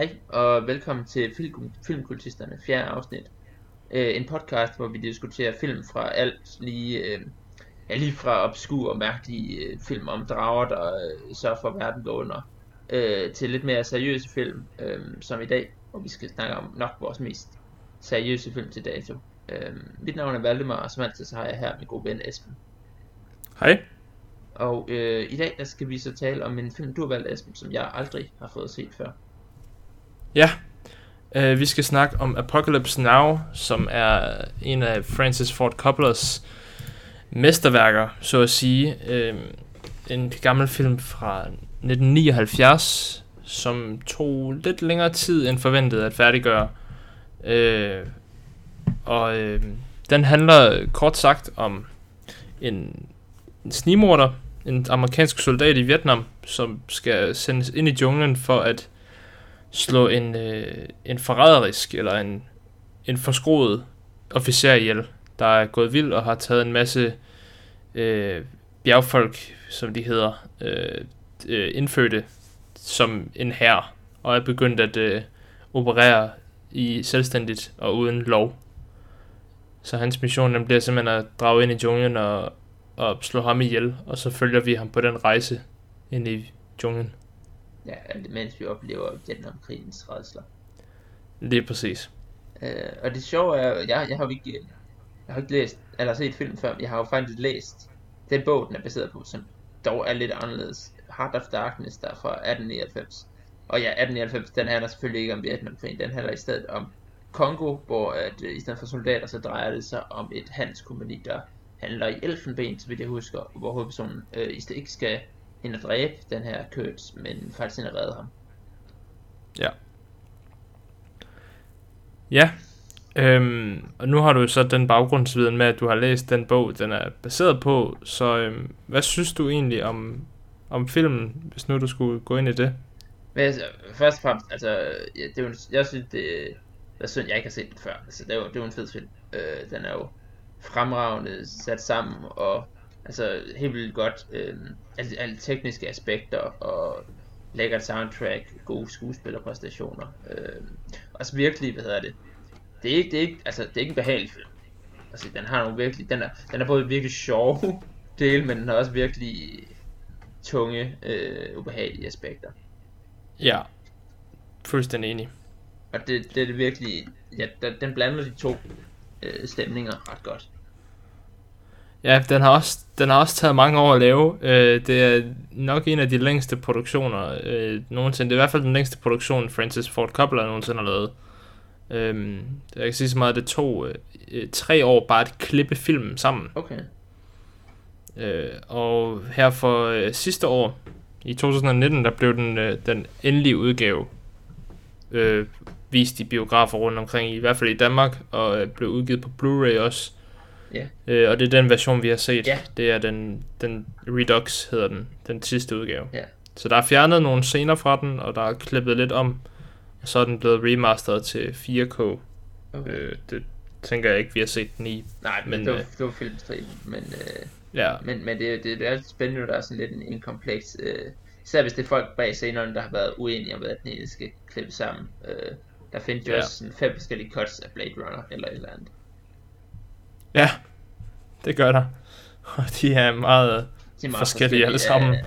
Hej og velkommen til Film, Filmkultisterne, fjerde afsnit. Øh, en podcast, hvor vi diskuterer film fra alt lige, øh, ja, lige fra obskur og mærkelige øh, film om drager, der øh, sørger for, verden går under, øh, til lidt mere seriøse film, øh, som i dag, hvor vi skal snakke om nok vores mest seriøse film til dato. Øh, mit navn er Valdemar, og som altid så har jeg her min gode ven Esben. Hej. Og øh, i dag der skal vi så tale om en film, du har valgt, Esben, som jeg aldrig har fået set før. Ja, øh, vi skal snakke om Apocalypse Now, som er en af Francis Ford Coppola's mesterværker, så at sige. Øh, en gammel film fra 1979, som tog lidt længere tid end forventet at færdiggøre. Øh, og øh, den handler kort sagt om en, en snimorder, en amerikansk soldat i Vietnam, som skal sendes ind i junglen for at slå en, øh, en forræderisk eller en, en forskroet officer ihjel, der er gået vild og har taget en masse øh, bjergfolk, som de hedder, øh, øh, indfødte som en hær, og er begyndt at øh, operere i selvstændigt og uden lov. Så hans mission den bliver simpelthen at drage ind i junglen og, og slå ham ihjel, og så følger vi ham på den rejse ind i junglen. Ja, mens vi oplever Vietnamkrigens redsler. Lige præcis. Øh, og det sjove er, jeg, jeg har jo ikke, jeg har ikke læst, eller set film før, jeg har jo faktisk læst den bog, den er baseret på, som dog er lidt anderledes. Heart of Darkness, der er fra 1899. Og ja, 1899, den handler selvfølgelig ikke om Vietnamkrigen, den handler i stedet om Kongo, hvor at, øh, i stedet for soldater, så drejer det sig om et handelskompani, der handler i elfenben, så vidt jeg husker, hvor hovedpersonen øh, ikke skal ind og dræbe den her Kurtz, men faktisk ind og redde ham. Ja. Ja. Øhm, og nu har du så den baggrundsviden med, at du har læst den bog, den er baseret på. Så øhm, hvad synes du egentlig om, om filmen, hvis nu du skulle gå ind i det? Men altså, først og fremmest, altså, ja, det er jo, jeg synes, det er synd, jeg ikke har set den før. Altså, det er jo, det er jo en fed film. Øh, den er jo fremragende sat sammen, og altså helt vildt godt, øh, alle, alle tekniske aspekter, og lækkert soundtrack, gode skuespillerpræstationer. Øh, altså virkelig, hvad hedder det, det er ikke, det er ikke, altså, det er ikke en behagelig film. Altså, den har nogle virkelig, den er, den er både virkelig sjov del, men den har også virkelig tunge, øh, ubehagelige aspekter. Ja, fuldstændig enig. Og det, det er det virkelig, ja, den blander de to øh, stemninger ret godt. Ja, den har også, den har også taget mange år at lave. Øh, det er nok en af de længste produktioner øh, nogensinde. Det er i hvert fald den længste produktion, Francis Ford Coppola nogensinde har lavet. Øh, jeg kan sige så meget, at det tog øh, tre år bare at klippe filmen sammen. Okay. Øh, og her for øh, sidste år, i 2019, der blev den, øh, den endelige udgave øh, vist i biografer rundt omkring, i hvert fald i Danmark, og øh, blev udgivet på Blu-ray også. Ja. Øh, og det er den version, vi har set. Ja. Det er den, den Redux, hedder den. Den sidste udgave. Ja. Så der er fjernet nogle scener fra den, og der er klippet lidt om. Og så er den blevet remasteret til 4K. Okay. Øh, det tænker jeg ikke, vi har set den i. Nej, men, men, det, var, øh, det var filmstriben, men, øh, Ja, men, men det, det, det er spændende, når der er sådan lidt en, en kompleks, øh, især hvis det er folk bag scenerne, der har været uenige om, hvad den egentlig skal klippe sammen. Øh, der findes jo Ja. også sådan fem forskellige cuts af Blade Runner, eller et eller andet. Ja, det gør der. Og de er meget... De er meget Forskellige alle sammen. Øh,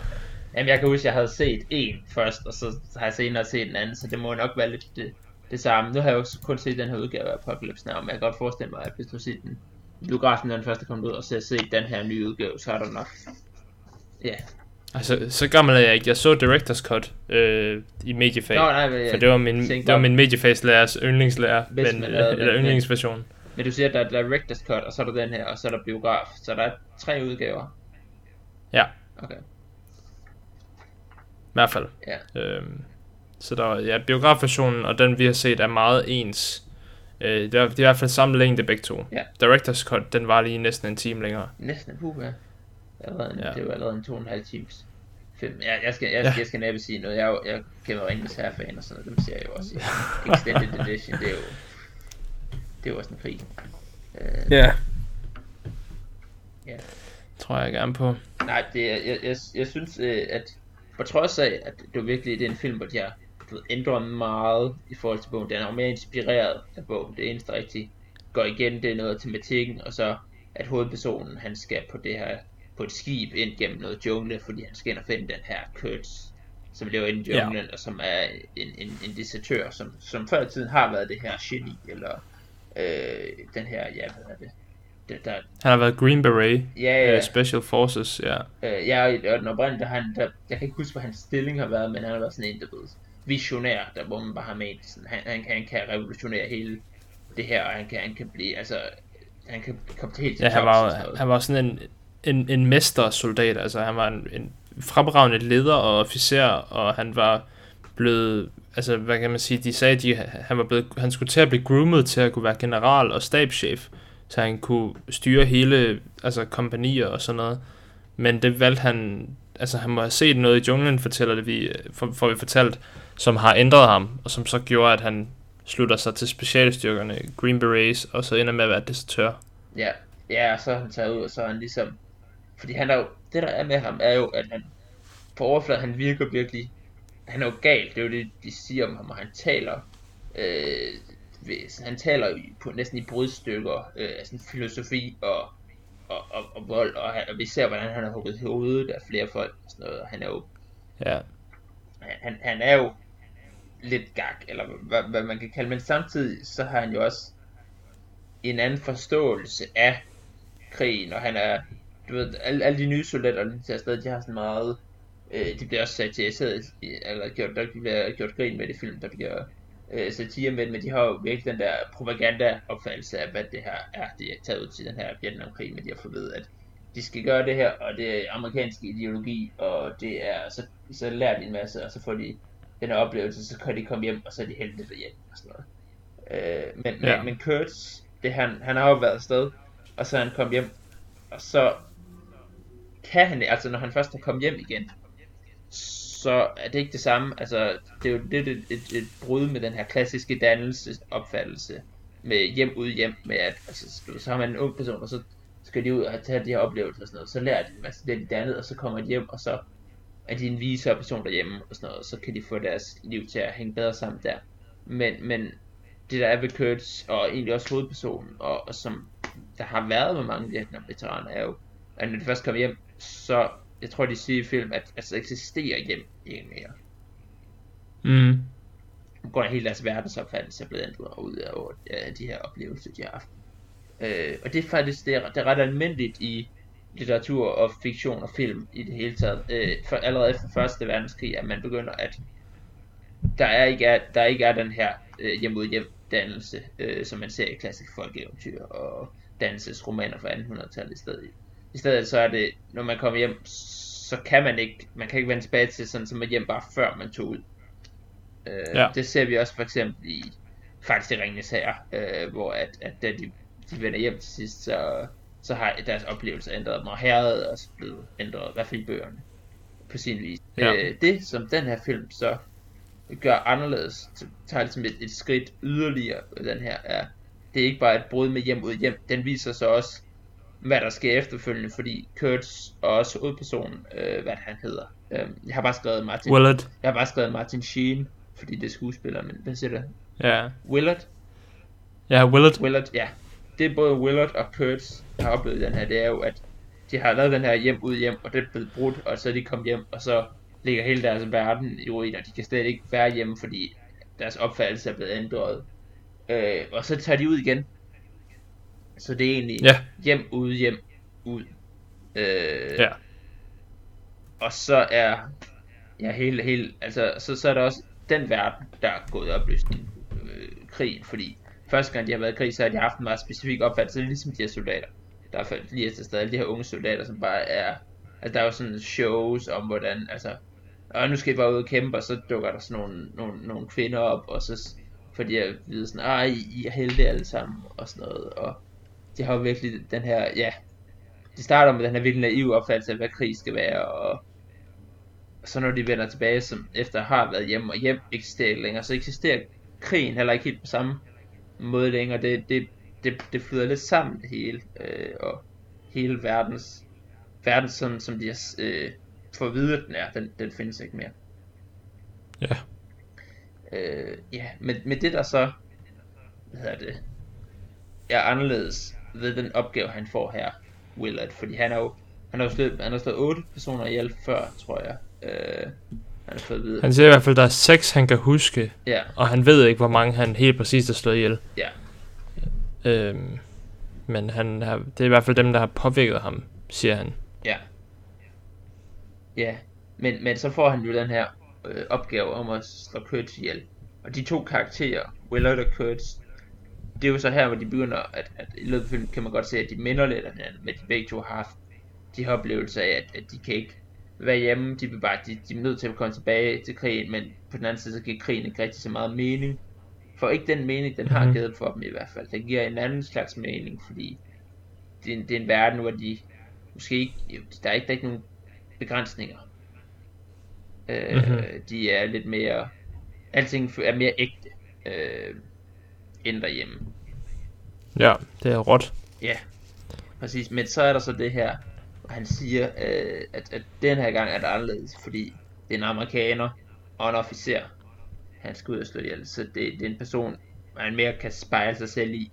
jamen, jeg kan huske, at jeg havde set en først, og så har jeg senere set den anden, så det må nok være lidt det, det samme. Nu har jeg jo kun set den her udgave af Apocalypse Now, men jeg kan godt forestille mig, at hvis du ser den i biografen, når den første kommer ud, og så har set den her nye udgave, så er der nok... Ja. Altså, så gammel er jeg ikke. Jeg så Directors Cut øh, i mediefag. Nå, nej, men for det var min, det var min mediefagslærers yndlingslærer, men, eller yndlingsversion. Men du siger, at der er Director's Cut, og så er der den her, og så er der biograf. Så der er tre udgaver. Ja, Okay. i hvert fald. Ja. Øhm, så der, ja, biografversionen og den vi har set er meget ens. Øh, det, er, det er i hvert fald samme længde begge to. Ja. Directors Cut, den var lige næsten en time længere. Næsten en puha. Allerede en, Ja. ja. Det er jo allerede en to og en halv times film. Jeg, jeg skal, jeg, Ja. ja. jeg skal næppe sige noget. Jeg, jo- jeg kender Ringens Herre-fan og sådan noget. Dem ser jeg jo også i Extended Edition. Det er jo, det er jo også en krig. Øh, Ja. Ja. Tror jeg gerne på. Nej, det er, jeg, jeg, jeg synes, øh, at på trods af, at det jo virkelig det er en film, hvor de har du ved, ændrer meget i forhold til bogen. Den er jo mere inspireret af bogen. Det eneste rigtigt går igen, det er noget af tematikken, og så at hovedpersonen, han skal på det her, på et skib ind gennem noget jungle, fordi han skal ind og finde den her Kurtz, som lever inde i junglen, ja. og som er en, en, en desertør, som, som før i tiden har været det her geni, eller øh, den her, ja, hvad er det, det, der, han har været Green Beret, ja, ja. Uh, Special Forces, ja. Øh, ja, og den oprindelige, der, han, der, jeg kan ikke huske, hvad hans stilling har været, men han har været sådan en, der ved, visionær, der hvor man bare har ment, sådan, han, han, han kan revolutionere hele det her, og han kan, han kan blive, altså, han kan komme til helt til Ja, han var, han var sådan en, en, en mestersoldat, altså han var en, en fremragende leder og officer, og han var blevet, altså hvad kan man sige, de sagde, de, han, var blevet, han skulle til at blive groomet til at kunne være general og stabschef, så han kunne styre hele, altså kompanier og sådan noget. Men det valgte han, altså han må have set noget i junglen, fortæller det vi, for, for vi fortalt, som har ændret ham, og som så gjorde, at han slutter sig til specialstyrkerne, Green Berets, og så ender med at være desertør. Ja, ja, og så er han taget ud, og så er han ligesom, fordi han er jo, det der er med ham, er jo, at han på overfladen, han virker virkelig, han er jo gal, det er jo det, de siger om ham, og han taler, øh, han taler på, næsten i brudstykker, øh, sådan filosofi og, og, og, og vold, og, han, og vi ser, hvordan han har hugget hovedet af flere folk og sådan noget, og han er jo, ja. han, han er jo lidt gag, eller hvad, hvad man kan kalde, men samtidig så har han jo også en anden forståelse af krigen, og han er, du ved, alle, alle de nye soldater, der tager afsted, de har sådan meget, øh, de bliver også satiriseret, eller gjort, der bliver gjort grin med det film, der bliver øh, satire med, men de har jo virkelig den der propaganda-opfattelse af, hvad det her er, det er taget ud til den her Vietnamkrig, men de har fået ved, at de skal gøre det her, og det er amerikansk ideologi, og det er, så, så lærer de en masse, og så får de den her oplevelse, så kan de komme hjem, og så er de heldige hjem, og sådan noget. Øh, men, ja. men, men Kurtz, det han, han har jo været afsted, og så er han kommet hjem, og så kan han, altså når han først er kommet hjem igen, så er det ikke det samme, altså det er jo lidt et, et, et brud med den her klassiske dannelsesopfattelse, med hjem ud hjem, med at, altså, så har man en ung person, og så skal de ud og tage de her oplevelser og sådan noget, så lærer de en masse, det de dannet, og så kommer de hjem, og så er de en visere person derhjemme, og sådan noget, og så kan de få deres liv til at hænge bedre sammen der. Men, men det der er ved Kurtz, og egentlig også hovedpersonen, og, og som der har været med mange Vietnam-veteraner, er jo, at når de først kommer hjem, så, jeg tror de siger i film, at altså eksisterer hjem ikke mere. Mm. Grund af hele deres verdensopfattelse er blevet ændret ud af ja, de her oplevelser, de har haft. Øh, og det er faktisk, det er, det er ret almindeligt i litteratur og fiktion og film i det hele taget. Øh, for allerede efter første verdenskrig, at man begynder at der er ikke er, der ikke er den her øh, hjem ud hjem dannelse, øh, som man ser i klassiske folkeeventyr og dannelsesromaner fra 1800-tallet i stedet. I stedet så er det, når man kommer hjem, så kan man ikke, man kan ikke vende tilbage til sådan som man hjem bare før man tog ud. Øh, ja. Det ser vi også for eksempel i faktisk i Ringens her, øh, hvor at, at da de, de vender hjem til sidst, så, så har deres oplevelse ændret dem, og herret er også blevet ændret, i hvert fald i bøgerne, på sin vis. Ja. Øh, det, som den her film så gør anderledes, tager ligesom et, et skridt yderligere, den her er, det er ikke bare et brud med hjem ud hjem, den viser så også, hvad der sker efterfølgende, fordi Kurtz og også hovedpersonen, øh, hvad han hedder, øh, jeg har bare skrevet Martin, Willard. jeg har bare skrevet Martin Sheen, fordi det er skuespiller, men hvad siger det? Ja. Willard? Ja, Willard. Willard, ja. Det er både Willard og Kurtz, der har oplevet den her, det er jo, at de har lavet den her hjem ud hjem, og det er blevet brudt, og så er de kommet hjem, og så ligger hele deres verden i ruiner. De kan slet ikke være hjemme, fordi deres opfattelse er blevet ændret. Øh, og så tager de ud igen. Så det er egentlig ja. hjem, ud, hjem, ud. Øh, ja. Og så er ja, hele, hele, altså, så, så er der også den verden, der er gået i opløsning. Øh, krig, fordi første gang de har været i krig, så har de haft en meget specifik opfattelse, ligesom de her soldater. Der er lige til stadig de her unge soldater, som bare er, altså der er jo sådan shows om hvordan, altså, og nu skal I bare ud og kæmpe, og så dukker der sådan nogle, nogle, nogle kvinder op, og så fordi jeg ved sådan, ej, I er heldige alle sammen, og sådan noget, og de har jo virkelig den her, ja, de starter med den her virkelig naive opfattelse af, hvad krig skal være, og så når de vender tilbage, som efter at have været hjemme, og hjem eksisterer ikke længere, så eksisterer krigen heller ikke helt på samme måde længere, det, det, det, det flyder lidt sammen det hele, øh, og hele verdens, verden sådan, som de har øh, får at vide, at den er, den, den findes ikke mere. Ja. Øh, ja, med, med det der så, hvad hedder det, er anderledes ved den opgave, han får her, Willard, fordi han er jo, han har slået, han har slået otte personer ihjel før, tror jeg. Øh, han har fået. Han siger i hvert fald, at der er seks, han kan huske, Ja, og han ved ikke, hvor mange han helt præcist har slået ihjel. ja, Øhm, men han har, det er i hvert fald dem, der har påvirket ham, siger han. ja. Ja, men, men så får han jo den her øh, opgave om at slå Kurtz ihjel. Og de to karakterer, Willard og Kurtz, det er jo så her, hvor de begynder, at, at i løbet af filmen kan man godt se, at de minder lidt om hinanden, men de begge to har haft de her oplevelser af, at, at de kan ikke være hjemme, de, vil bare, de, de er nødt til at komme tilbage til krigen, men på den anden side, så giver krigen ikke rigtig så meget mening. For ikke den mening, den har Mhm. givet for dem i hvert fald. Den giver en anden slags mening, fordi det er, en, det er en verden, hvor de måske ikke, der er ikke, der er ikke nogen begrænsninger. Øh, Mhm. De er lidt mere, alting er mere ægte, øh, end derhjemme. Ja, det er råt. Ja, præcis. Men så er der så det her, han siger, øh, at, at den her gang er det anderledes, fordi det er en amerikaner og en officer, han skal ud og slå ihjel. Så det, det er en person, man mere kan spejle sig selv i,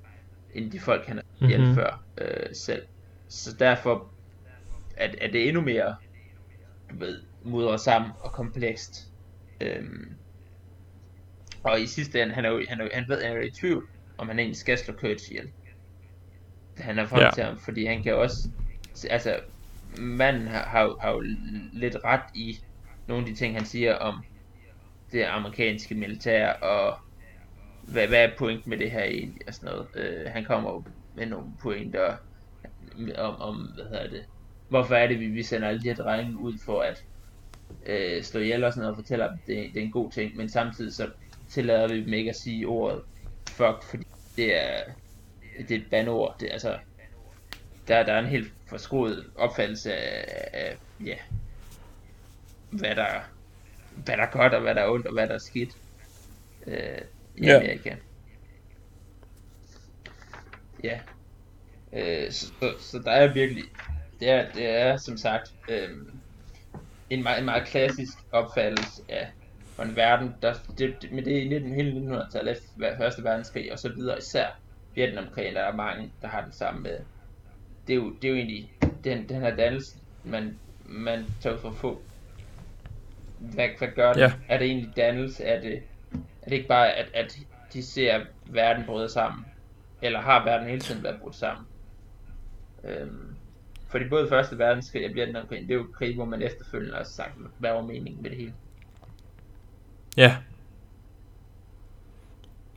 end de folk, han har ihjel Mhm. før øh, selv. Så derfor er, er det endnu mere, du ved, mudret sammen og komplekst. Øhm, og i sidste ende, han, er jo, han, er, han ved, han er i tvivl, om han egentlig skal slå Kurtz ihjel. Han er frem Ja. til ham, fordi han kan også, altså, manden har, har, har jo lidt ret i nogle af de ting, han siger om det amerikanske militær, og hvad, hvad er pointen med det her egentlig, og sådan noget. Øh, han kommer jo med nogle pointer om, om, hvad hedder det, hvorfor er det, vi, vi sender alle de her drenge ud for at øh, slå ihjel og sådan noget, og fortæller dem, det, det er en god ting, men samtidig så tillader vi dem ikke at sige ordet fuck, fordi det er, det er et bandord, det er altså, der, der er en helt forskruet opfattelse af, af ja, hvad der, hvad der er godt, og hvad der er ondt, og hvad der er skidt øh, i Ja. Amerika. Ja. Øh, så, så, så der er virkelig, det er, det er som sagt øh, en, meget, en meget klassisk opfattelse af for en verden, der, det, det, men det er i 19, hele 1900-tallet, efter første verdenskrig og så videre, især Vietnamkrigen, der er mange, der har det samme med. Det er jo, det er jo egentlig den, den her dannelse, man, man tager for få. Hvad, hvad gør det? Ja. Er det egentlig dannelse? Er det, er det ikke bare, at, at de ser at verden bryde sammen? Eller har verden hele tiden været brudt sammen? Øhm, fordi både første verdenskrig og Vietnamkrigen, det er jo krig, hvor man efterfølgende har sagt, hvad var meningen med det hele? Ja.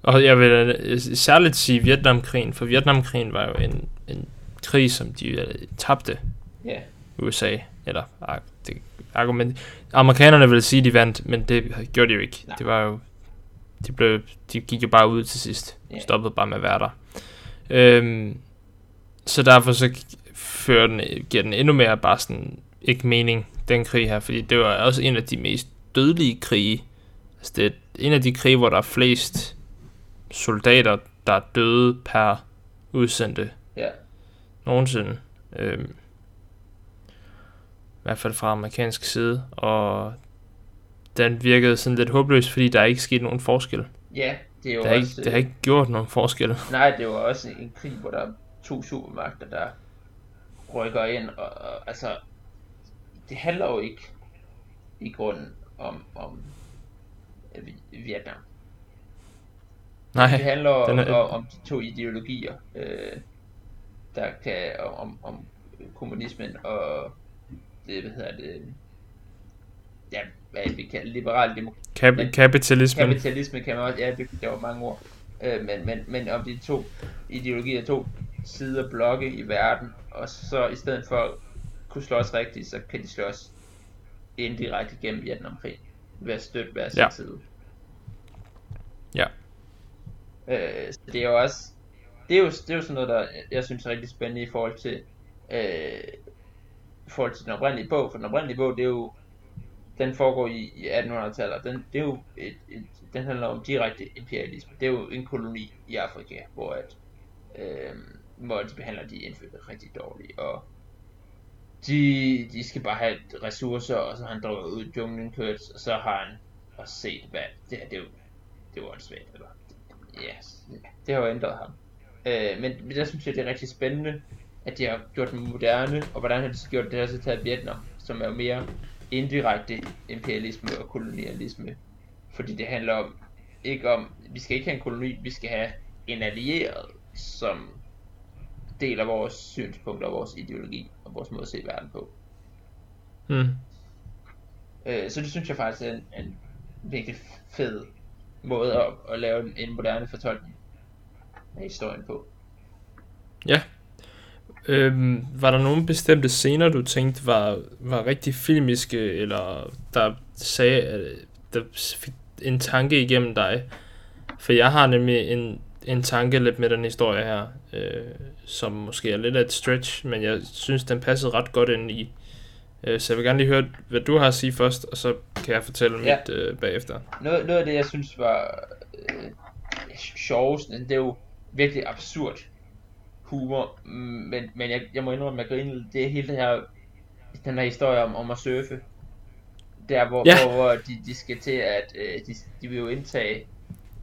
Og jeg vil særligt sige Vietnamkrigen, for Vietnamkrigen var jo en, en krig, som de øh, tabte Ja, USA. Eller det, argument. Amerikanerne vil sige, de vandt, men det gjorde de jo ikke. Nej. Det var jo... De, blev, de gik jo bare ud til sidst. Ja. Stoppede bare med at være der. Øhm, så derfor så fører den, giver den endnu mere bare sådan ikke mening, den krig her, fordi det var også en af de mest dødelige krige. Altså det er en af de krige, hvor der er flest soldater, der er døde per udsendte ja, nogensinde. Øhm, I hvert fald fra amerikansk side. Og den virkede sådan lidt håbløs, fordi der er ikke sket nogen forskel. ja, det er jo Det har, ikke, også... det har ikke gjort nogen forskel. Nej, det var også en krig, hvor der er to supermagter, der rykker ind, og, og altså, det handler jo ikke i grunden om, om øh, Vietnam. Nej, Det handler om, er- om, de to ideologier, øh, der kan, om, om kommunismen og det, hvad hedder det, ja, hvad vi kalder liberal demokrati. Kap- kapitalismen. Kapitalisme kan man også, ja, det, det var mange ord. Øh, men, men, men om de to ideologier, to sider blokke i verden, og så i stedet for at kunne slås rigtigt, så kan de slås indirekte gennem Vietnamkrigen, ved at støtte hver sin Ja. side. Ja. Øh, så det er jo også, det er jo, det er jo sådan noget, der jeg synes er rigtig spændende i forhold til, øh, i forhold til den oprindelige bog, for den oprindelige bog, det er jo, den foregår i, i 1800-tallet, og den, det er jo et, et, den handler om direkte imperialisme. Det er jo en koloni i Afrika, hvor at, øh, hvor de behandler de indfødte rigtig dårligt, og de, de skal bare have ressourcer, og så har han drukket ud i junglen kørt, og så har han og set, hvad det her, det er jo det var svært, eller, yes, det har jo ændret ham. Øh, men, men der synes jeg, det er rigtig spændende, at de har gjort den moderne, og hvordan har de så gjort det her så taget Vietnam, som er jo mere indirekte imperialisme og kolonialisme. Fordi det handler om, ikke om, vi skal ikke have en koloni, vi skal have en allieret, som deler vores synspunkter og vores ideologi og vores måde at se verden på. Mm. Øh, så det synes jeg faktisk er en, en virkelig fed måde at, at lave en, en moderne fortolkning af historien på. Ja. Øhm, var der nogle bestemte scener, du tænkte var, var rigtig filmiske, eller der sagde, at der fik en tanke igennem dig? For jeg har nemlig en, en tanke lidt med den historie her, øh, som måske er lidt af et stretch, men jeg synes, den passede ret godt ind i. Øh, så jeg vil gerne lige høre, hvad du har at sige først, og så kan jeg fortælle ja. mit øh, bagefter. Noget, noget af det, jeg synes var øh, sjovest, det er jo virkelig absurd humor, men, men jeg, jeg må indrømme, at jeg griner, det er hele det her, den her historie om, om at surfe. Der hvor, ja. hvor, hvor de, de skal til at, øh, de, de vil jo indtage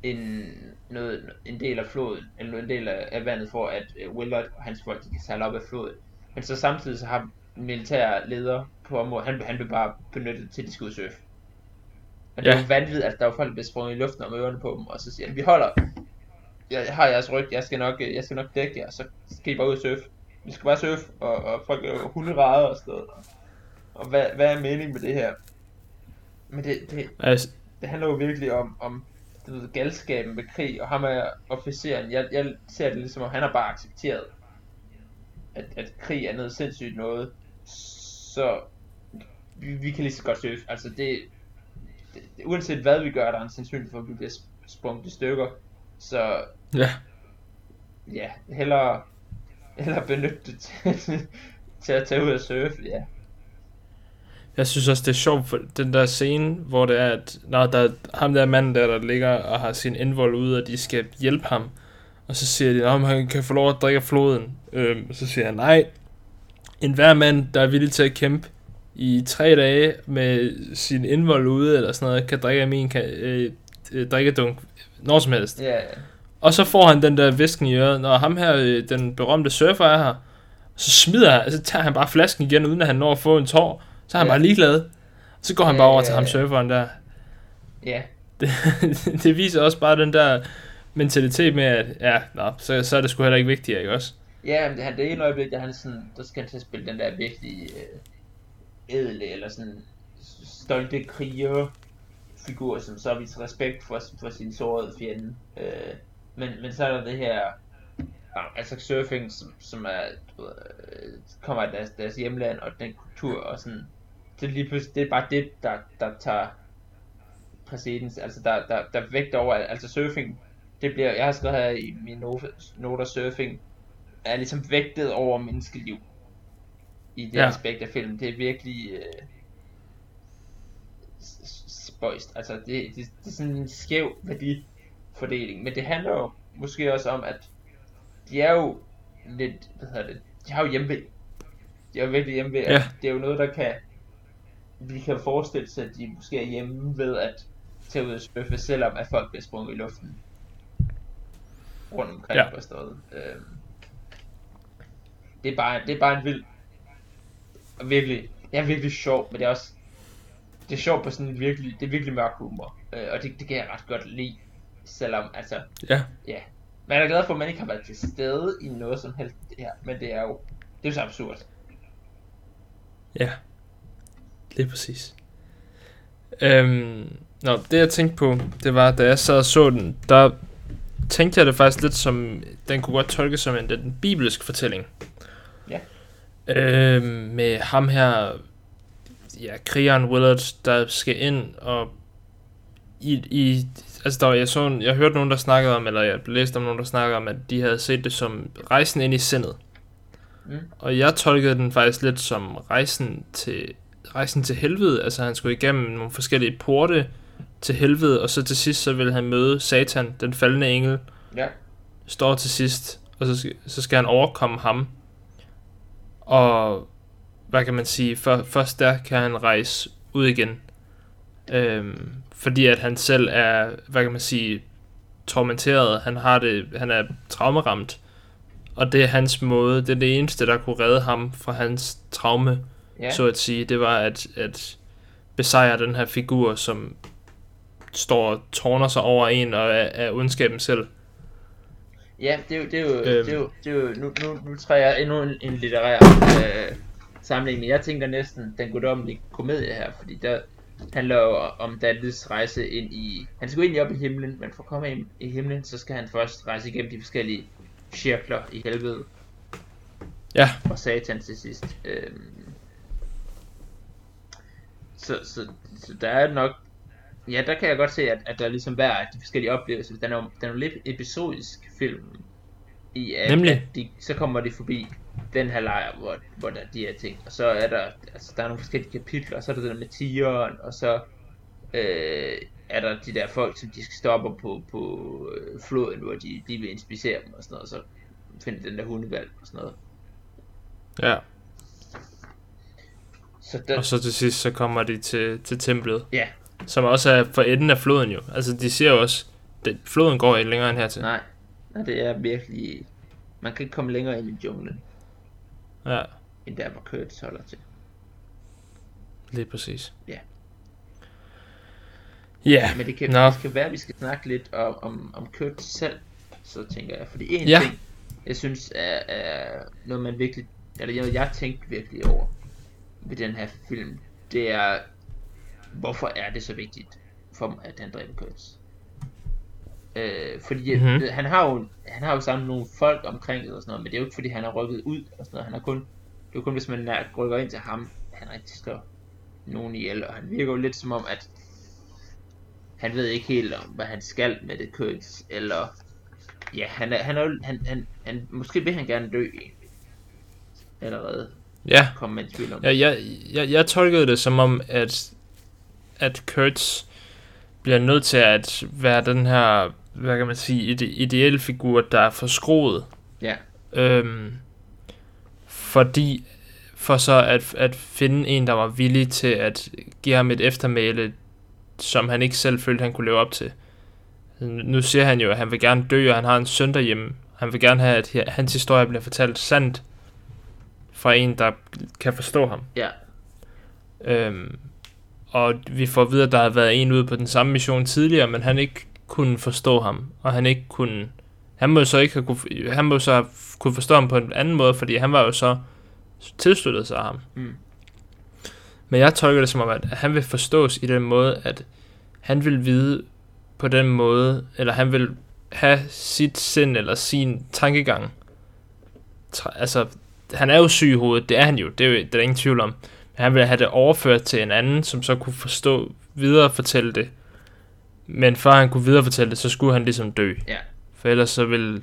en, noget, en del af floden, eller en del af, af vandet, for at øh, Willard og hans folk de kan sejle op af floden. Men så samtidig så har militær leder på området, han, han blev bare benyttet til, at de skulle surfe. Og det ja. er jo vanvittigt, at der er folk, der bliver sprunget i luften om ørerne på dem, og så siger han, vi holder, jeg har jeres ryg, jeg skal nok, jeg skal nok dække jer, så skal I bare ud og surfe. Vi skal bare surfe, og, og folk er hunderæder og sådan noget. Og hvad, hvad er meningen med det her? Men det, det, altså... det handler jo virkelig om, om det ved, galskaben med krig, og ham er officeren. Jeg, jeg ser det ligesom, at han har bare accepteret, at, at krig er noget sindssygt noget. Så vi, vi kan lige så godt surfe. Altså det, det, det, uanset hvad vi gør, der er en sandsynlighed for, at vi bliver sprunget i stykker. Så ja, ja hellere, hellere benytte det til, til at tage ud og surfe, ja. Jeg synes også, det er sjovt, for den der scene, hvor det er, at når der er ham der mand der, der ligger og har sin indvold ude, og de skal hjælpe ham. Og så siger de, at han kan få lov at drikke floden. Øhm, så siger han, nej, en hver mand, der er villig til at kæmpe i tre dage med sin indvold ude, eller sådan noget, kan drikke af min kan, øh, øh, drikkedunk når som helst. Ja. Og så får han den der visken i øret, når ham her, øh, den berømte surfer er her, så smider han, så tager han bare flasken igen, uden at han når at få en tår. Så er han ja. bare ligeglad. Så går han bare over til ham surferen der. Ja. Det, det viser også bare den der mentalitet med, at ja, nå, så, så er det sgu heller ikke vigtigt, ikke også? Ja, men det, han, det ene øjeblik, der, han sådan, der skal han til at spille den der virkelig øh, edle, eller sådan stolte kriger figur, som så viser respekt for, for sin sårede fjende. Øh, men, men så er der det her, altså surfing, som, som er, du ved, øh, kommer af deres, deres hjemland og den kultur og sådan. Det er lige pludselig, det er bare det, der, der tager præcedens, altså der, der, der vægter over, altså surfing, det bliver, jeg har skrevet her i mine noter, surfing er ligesom vægtet over menneskeliv i det ja. aspekt af filmen. Det er virkelig, øh, spøjst. Altså, det, det, det er sådan en skæv værdifordeling. Men det handler jo måske også om, at de er jo lidt, hvad hedder det, de har jo hjemme De er jo virkelig hjemme ja. det er jo noget, der kan, vi kan forestille sig, at de måske er hjemme ved at tage ud og surfe, selvom at folk bliver sprunget i luften rundt omkring ja. på stedet. Øhm, det er bare, det er bare en vild, virkelig, det er virkelig sjov, men det er også det er sjovt på sådan en virkelig, det er virkelig mørk humor, øh, og det, det kan jeg ret godt lide, selvom, altså, ja. ja. Man er glad for, at man ikke har været til stede i noget som helst det her, men det er jo, det er jo så absurd. Ja, lige præcis. Øhm, nå, det jeg tænkte på, det var, da jeg sad og så den, der tænkte jeg det faktisk lidt som, den kunne godt tolkes som en den bibelsk fortælling. Ja. Øhm, med ham her, ja, krigeren Willard, der skal ind og i, i altså der, jeg, så, jeg hørte nogen, der snakkede om, eller jeg læste om nogen, der snakkede om, at de havde set det som rejsen ind i sindet. Mm. Og jeg tolkede den faktisk lidt som rejsen til, rejsen til helvede. Altså han skulle igennem nogle forskellige porte til helvede, og så til sidst så vil han møde Satan, den faldende engel. Ja. Står til sidst, og så, så skal han overkomme ham. Og hvad kan man sige, for, først der kan han rejse ud igen. Øhm, fordi at han selv er, hvad kan man sige, tormenteret. Han har det, han er traumeramt. Og det er hans måde, det er det eneste, der kunne redde ham fra hans traume, Ja. så at sige. Det var at, at besejre den her figur, som står og tårner sig over en og er, er ondskaben selv. Ja, det er jo, det er jo, Øhm. det er jo, det er jo nu, nu, nu træder jeg endnu en, en litterær øh, sammenligning, men jeg tænker næsten den guddommelige komedie her, fordi der handler jo om Davids rejse ind i, han ind i op i himlen, men for at komme ind i himlen, så skal han først rejse igennem de forskellige cirkler i helvede, Ja, og satan til sidst. Øhm, så, så, så der er nok, ja, der kan jeg godt se, at, at der er ligesom hver af de forskellige oplevelser, den er jo, den er jo lidt episodisk film, i at, Nemlig. at de, så kommer de forbi den her lejr, hvor, hvor der er de her ting, og så er der, altså der er nogle forskellige kapitler, og så er der det der med tigeren, og så øh, er der de der folk, som de skal stoppe på, på øh, floden, hvor de, de vil inspicere dem og sådan noget, og så finde den der hundevalg og sådan noget. ja. Så der, Og så til sidst, så kommer de til, til templet, ja, som også er for enden af floden jo. Altså, de siger jo også, at floden går ikke længere end hertil. nej, nej, det er virkelig, man kan ikke komme længere ind i junglen, Ja, end der, hvor Curtis holder til. lige præcis. Ja. Ja, Men det kan, Nå. det skal være, at vi skal snakke lidt om, om, om Curtis selv, så tænker jeg. Fordi en Ja. ting, jeg synes er, er noget, man virkelig, eller noget, jeg tænkte virkelig over ved den her film, det er, hvorfor er det så vigtigt for dem, at han dræber Curtis? Øh, fordi Mhm. mm-hmm. han har jo han har jo samlet nogle folk omkring det og sådan noget, men det er jo ikke fordi han har rykket ud og sådan noget. Han har kun, det er jo kun hvis man er- rykker ind til ham, han rigtig slår nogen ihjel, og han virker jo lidt som om, at han ved ikke helt om, hvad han skal med det Curtis, eller ja, han er, han er jo, han, han, han, måske vil han gerne dø egentlig. Allerede, ja. kom man i tvivl om. Ja, jeg, jeg, jeg tolkede det som om, at, at Kurtz bliver nødt til at være den her, hvad kan man sige, ide, ideelle figur, der er forskroet. Ja, Øhm, fordi, for så at, at finde en, der var villig til at give ham et eftermæle, som han ikke selv følte, han kunne leve op til. Nu siger han jo, at han vil gerne dø, og han har en søn derhjemme. Han vil gerne have, at hans historie bliver fortalt sandt fra en, der kan forstå ham. ja, Øhm, og vi får at vide, at der har været en ude på den samme mission tidligere, men han ikke kunne forstå ham, og han ikke kunne... Han må så ikke have kunne, han må så have kunne forstå ham på en anden måde, fordi han var jo så tilsluttet sig af ham. Mm. Men jeg tolker det som om, at han vil forstås i den måde, at han vil vide på den måde, eller han vil have sit sind eller sin tankegang. Altså, han er jo syg i hovedet, det er han jo, det er, det er der ingen tvivl om. Men han vil have det overført til en anden, som så kunne forstå, videre fortælle det. Men før han kunne videre fortælle det, så skulle han ligesom dø. Ja. For ellers så ville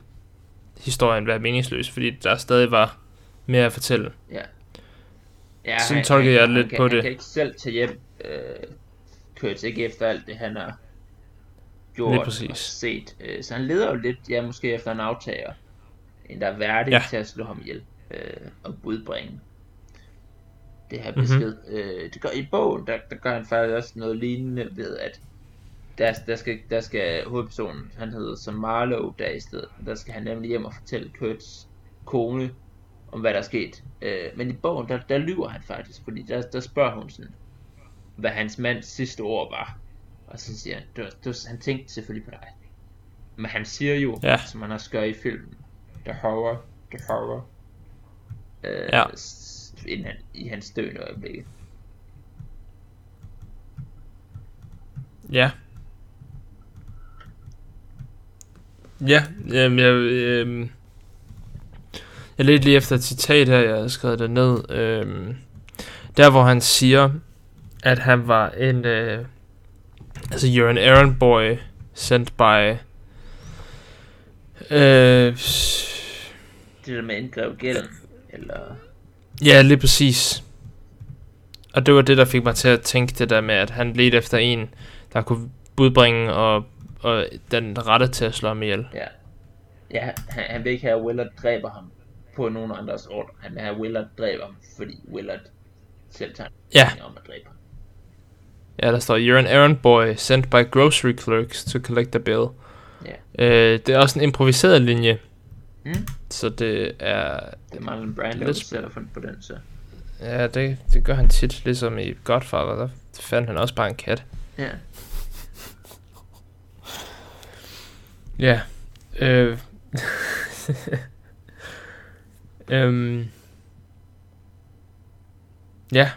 historien være meningsløs, fordi der stadig var mere at fortælle. ja. ja Sådan tolker jeg han lidt kan, på han det. kan ikke selv tage hjem, øh, Curtis, ikke efter alt det, han har gjort Lige præcis. og set. Øh, så han leder jo lidt, ja, måske efter en aftager, en der er værdig ja. til at slå ham ihjel øh, og budbringe det her Mhm. besked. Mm-hmm. Øh, det gør, I bogen, der, der gør han faktisk også noget lignende ved, at der, der, skal, der skal hovedpersonen, han hedder som Marlowe der i stedet, der skal han nemlig hjem og fortælle Kurt's kone om hvad der er sket. Øh, men i bogen, der, der lyver han faktisk, fordi der, der spørger hun sådan, hvad hans mands sidste ord var. Og så siger han, det var, han tænkte selvfølgelig på dig. Men han siger jo, Ja. som han også gør i filmen, the horror, the horror. Øh, Ja. inden han, i hans døende øjeblikke. Ja. Ja, jamen, jeg, øhm, jeg ledte lige efter et citat her, jeg har skrevet det ned. Øhm, der hvor han siger, at han var en, øh, altså you're an errand boy sent by, øh, Det der med at indgreb gælden, eller... ja, lige præcis. Og det var det, der fik mig til at tænke det der med, at han ledte efter en, der kunne budbringe og, og den rette til at slå ham ihjel. Ja, ja han, han vil ikke have, at Willard dræber ham på nogen andres ordre. Han vil have, at Willard dræber ham, fordi Willard selv tager Ja. om at dræbe ham. Ja, der står, You're an errand boy sent by grocery clerks to collect a bill. Ja. Øh, det er også en improviseret linje, Mm. så det er... Det er Marlon Brando, der Lidt har fundet på den, så. Ja, det, det gør han tit, ligesom i Godfather, der fandt han også bare en kat. Ja. Ja. Øh. øhm. Ja.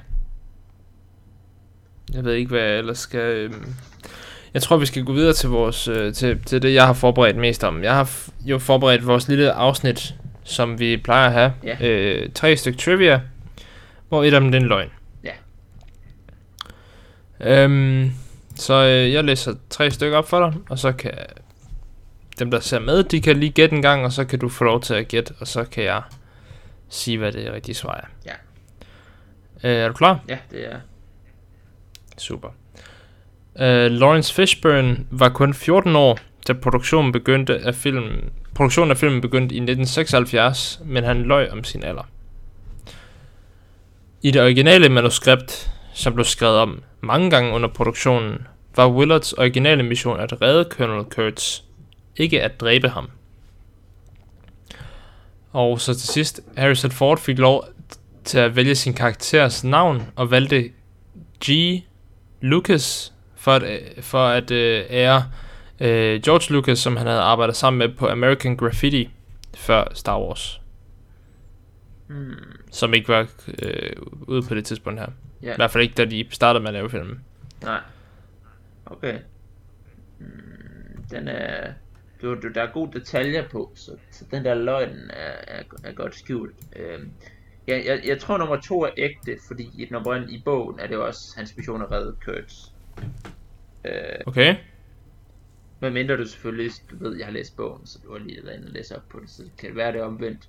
Jeg ved ikke, hvad jeg ellers skal... Øhm. Jeg tror, vi skal gå videre til vores øh, til, til det, jeg har forberedt mest om. Jeg har jo forberedt vores lille afsnit, som vi plejer at have. Ja. Øh, tre stykker trivia, hvor et af dem det er en løgn. Ja. Øhm, så øh, jeg læser tre stykker op for dig, og så kan dem, der ser med, de kan lige gætte en gang, og så kan du få lov til at gætte, og så kan jeg sige, hvad det rigtige svar er. Ja. Øh, er du klar? Ja, det er. Super. Uh, Lawrence Fishburne var kun 14 år, da produktionen begyndte af filmen. Produktionen af filmen begyndte i 1976, men han løj om sin alder. I det originale manuskript, som blev skrevet om mange gange under produktionen, var Willards originale mission at redde Colonel Kurtz, ikke at dræbe ham. Og så til sidst, Harrison Ford fik lov til at vælge sin karakters navn og valgte G. Lucas for at, øh, for at øh, ære øh, George Lucas, som han havde arbejdet sammen med på American Graffiti før Star Wars, Hmm. som ikke var øh, ude på det tidspunkt her. Ja. I hvert fald ikke, da de startede med at lave filmen. Nej. Okay. Mm, den er... Du, du, der er gode detaljer på, så, så den der løgn er, er, er godt skjult. Øhm, jeg, jeg, jeg tror nummer to er ægte, fordi i nummer et i bogen er det også hans mission at redde Kurtz. Øh, Okay? men mindre du selvfølgelig, du ved, jeg har læst bogen, så du har lige været inde og læse op på det, så det kan være det omvendt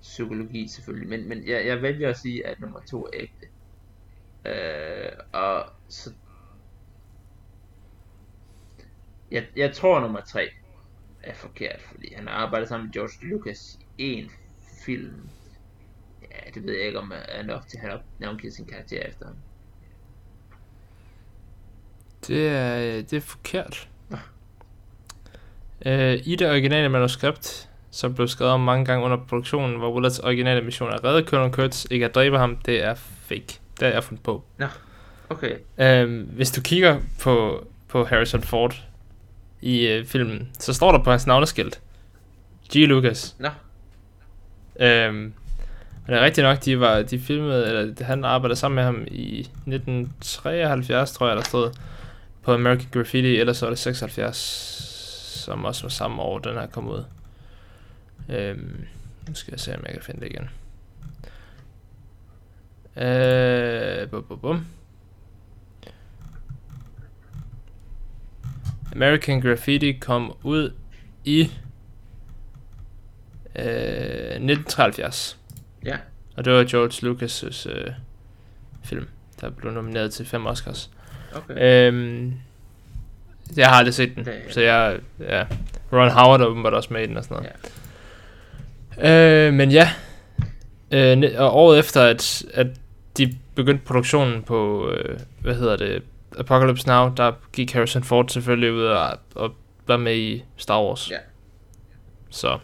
psykologi selvfølgelig. Men, men jeg, jeg vælger at sige, at nummer to er ægte. Øh, og så... Jeg, jeg tror nummer tre er forkert, fordi han har arbejdet sammen med George Lucas i én film. Ja, det ved jeg ikke, om er nok til, at han har navngivet sin karakter efter ham. Det er, det er forkert. Øh, I det originale manuskript, som blev skrevet om mange gange under produktionen, hvor Willards originale mission er at redde Colonel Kurtz, ikke at dræbe ham, det er fake. Det er jeg fundet på. Okay, Øhm, hvis du kigger på, på Harrison Ford i øh, filmen, så står der på hans navneskilt, G. Lucas. Nå. Øhm, og det er rigtigt nok, de var de filmede, eller han arbejdede sammen med ham i 1973, tror jeg, der stod på American Graffiti, eller så var det 76, som også var samme år, den her kom ud. Øhm, nu skal jeg se, om jeg kan finde det igen. Øh, bum, bum, bum. American Graffiti kom ud i øh, 1973. ja. Og det var George Lucas' øh, film, der blev nomineret til fem Oscars. Okay. Øhm, jeg har aldrig set den, Det- så jeg, ja, Ron Howard er åbenbart også med i den og sådan noget. Ja. Øh, men ja, øh, og året efter, at, at de begyndte produktionen på, øh, hvad hedder det, Apocalypse Now, der gik Harrison Ford selvfølgelig ud og, og var med i Star Wars. Ja. Så.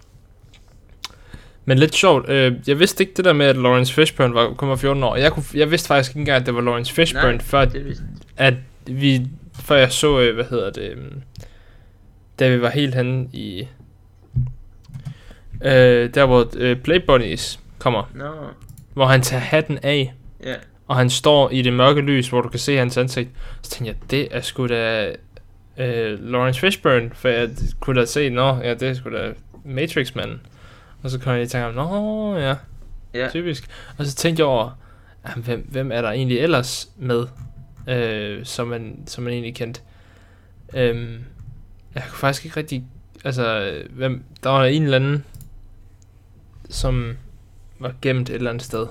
Men lidt sjovt, øh, jeg vidste ikke det der med, at Lawrence Fishburne var, kun var 14 år. Jeg, kunne, jeg vidste faktisk ikke engang, at det var Lawrence Fishburne, Nej, før at vi, før jeg så, øh, hvad hedder det, øhm, da vi var helt henne i, øh, der hvor øh, Play Bunnies kommer, Nå, hvor han tager hatten af, ja. og han står i det mørke lys, hvor du kan se hans ansigt, så tænkte jeg, det er sgu da øh, Lawrence Fishburne, for jeg kunne da se, nå, ja, det er sgu da Matrix-manden. Og så kom jeg i tanke om, nå, ja, Ja, typisk. Og så tænkte jeg over, hvem, hvem er der egentlig ellers med, øh, som, man, som man egentlig kendte. Øhm, jeg kunne faktisk ikke rigtig, altså, hvem, der var en eller anden, som var gemt et eller andet sted.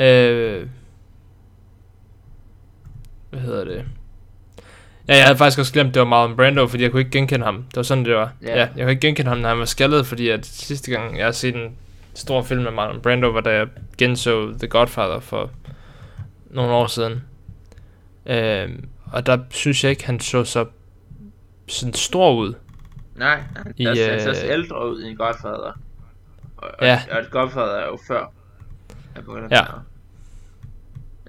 Øh, hvad hedder det? Ja, jeg havde faktisk også glemt, det var Marlon Brando, fordi jeg kunne ikke genkende ham. Det var sådan, det var. Ja. Ja, jeg kunne ikke genkende ham, når han var skaldet, fordi at sidste gang, jeg har set en stor film med Marlon Brando, var da jeg genså The Godfather for nogle år siden. Øh, og der synes jeg ikke, han så så sådan stor ud. Nej, han I, også øh, ældre ud end Godfather. Og, og, Ja. og Godfather er jo før. Ja.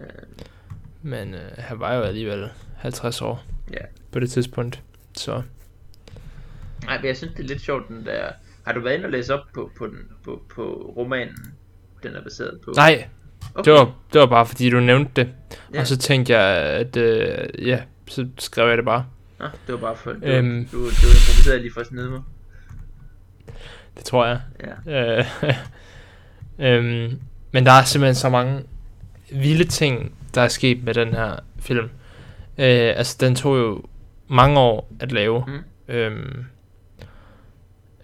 Øh, Men øh, han var jo alligevel 50 år Ja. på det tidspunkt. Så Nej, men jeg synes, det er lidt sjovt, den der... Har du været inde og læse op på, på, den, på, på romanen, den er baseret på? nej, okay. det var, det var bare fordi du nævnte det. Ja. Og så tænkte jeg, at øh, ja, så skrev jeg det bare. Nå, det var bare for... Du, Øhm. øhm. du, du improviserede lige for at snide mig. Det tror jeg. Ja. Øh, øhm, men der er simpelthen så mange vilde ting, der er sket med den her film. Øh, altså, den tog jo mange år at lave. Mm. Øhm,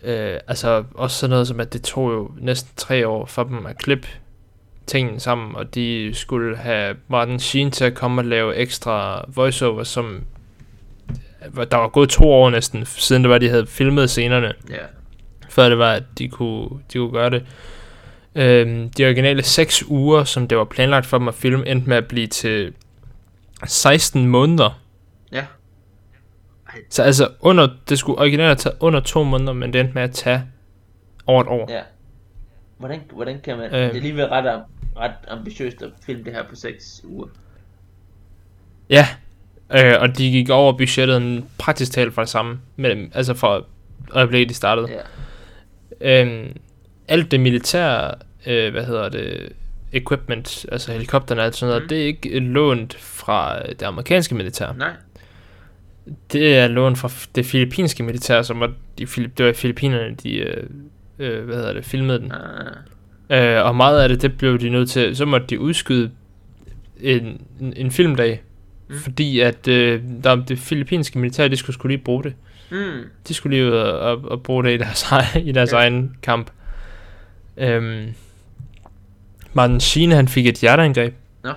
øh, altså, også sådan noget som, at det tog jo næsten tre år for dem at klippe tingene sammen, og de skulle have Martin Sheen til at komme og lave ekstra voiceover, som der var gået to år næsten, siden det var, de havde filmet scenerne Ja. før det var, at de kunne, de kunne gøre det. Øhm, de originale 6 uger, som det var planlagt for dem at filme, endte med at blive til 16 måneder. Ja. Så altså, under, det skulle originalt tage under to måneder, men det endte med at tage over et år. Ja. Hvordan, hvordan kan man... Øhm. Det er alligevel ret, ret ambitiøst at filme det her på 6 uger. Ja, øh, og de gik over budgettet praktisk talt fra det samme, mellem, altså fra øjeblikket de startede. Ja. Øhm, alt det militære, øh, hvad hedder det, equipment, altså helikopterne og alt sådan noget, Mm. det er ikke øh, lånt fra det amerikanske militær. Nej. Det er lånt fra det filippinske militær, som var de, det var i Filippinerne, de, øh, øh, hvad hedder det, filmede den. Ah. Øh, og meget af det, det blev de nødt til, så måtte de udskyde en, en, en filmdag, Mm. fordi at øh, der, det filippinske militær, de skulle skulle lige bruge det. Mm. De skulle lige ud og, og, og bruge det i deres, i deres ja. egen kamp. Øhm, Martin Sheen, han fik et hjerteangreb. Nå.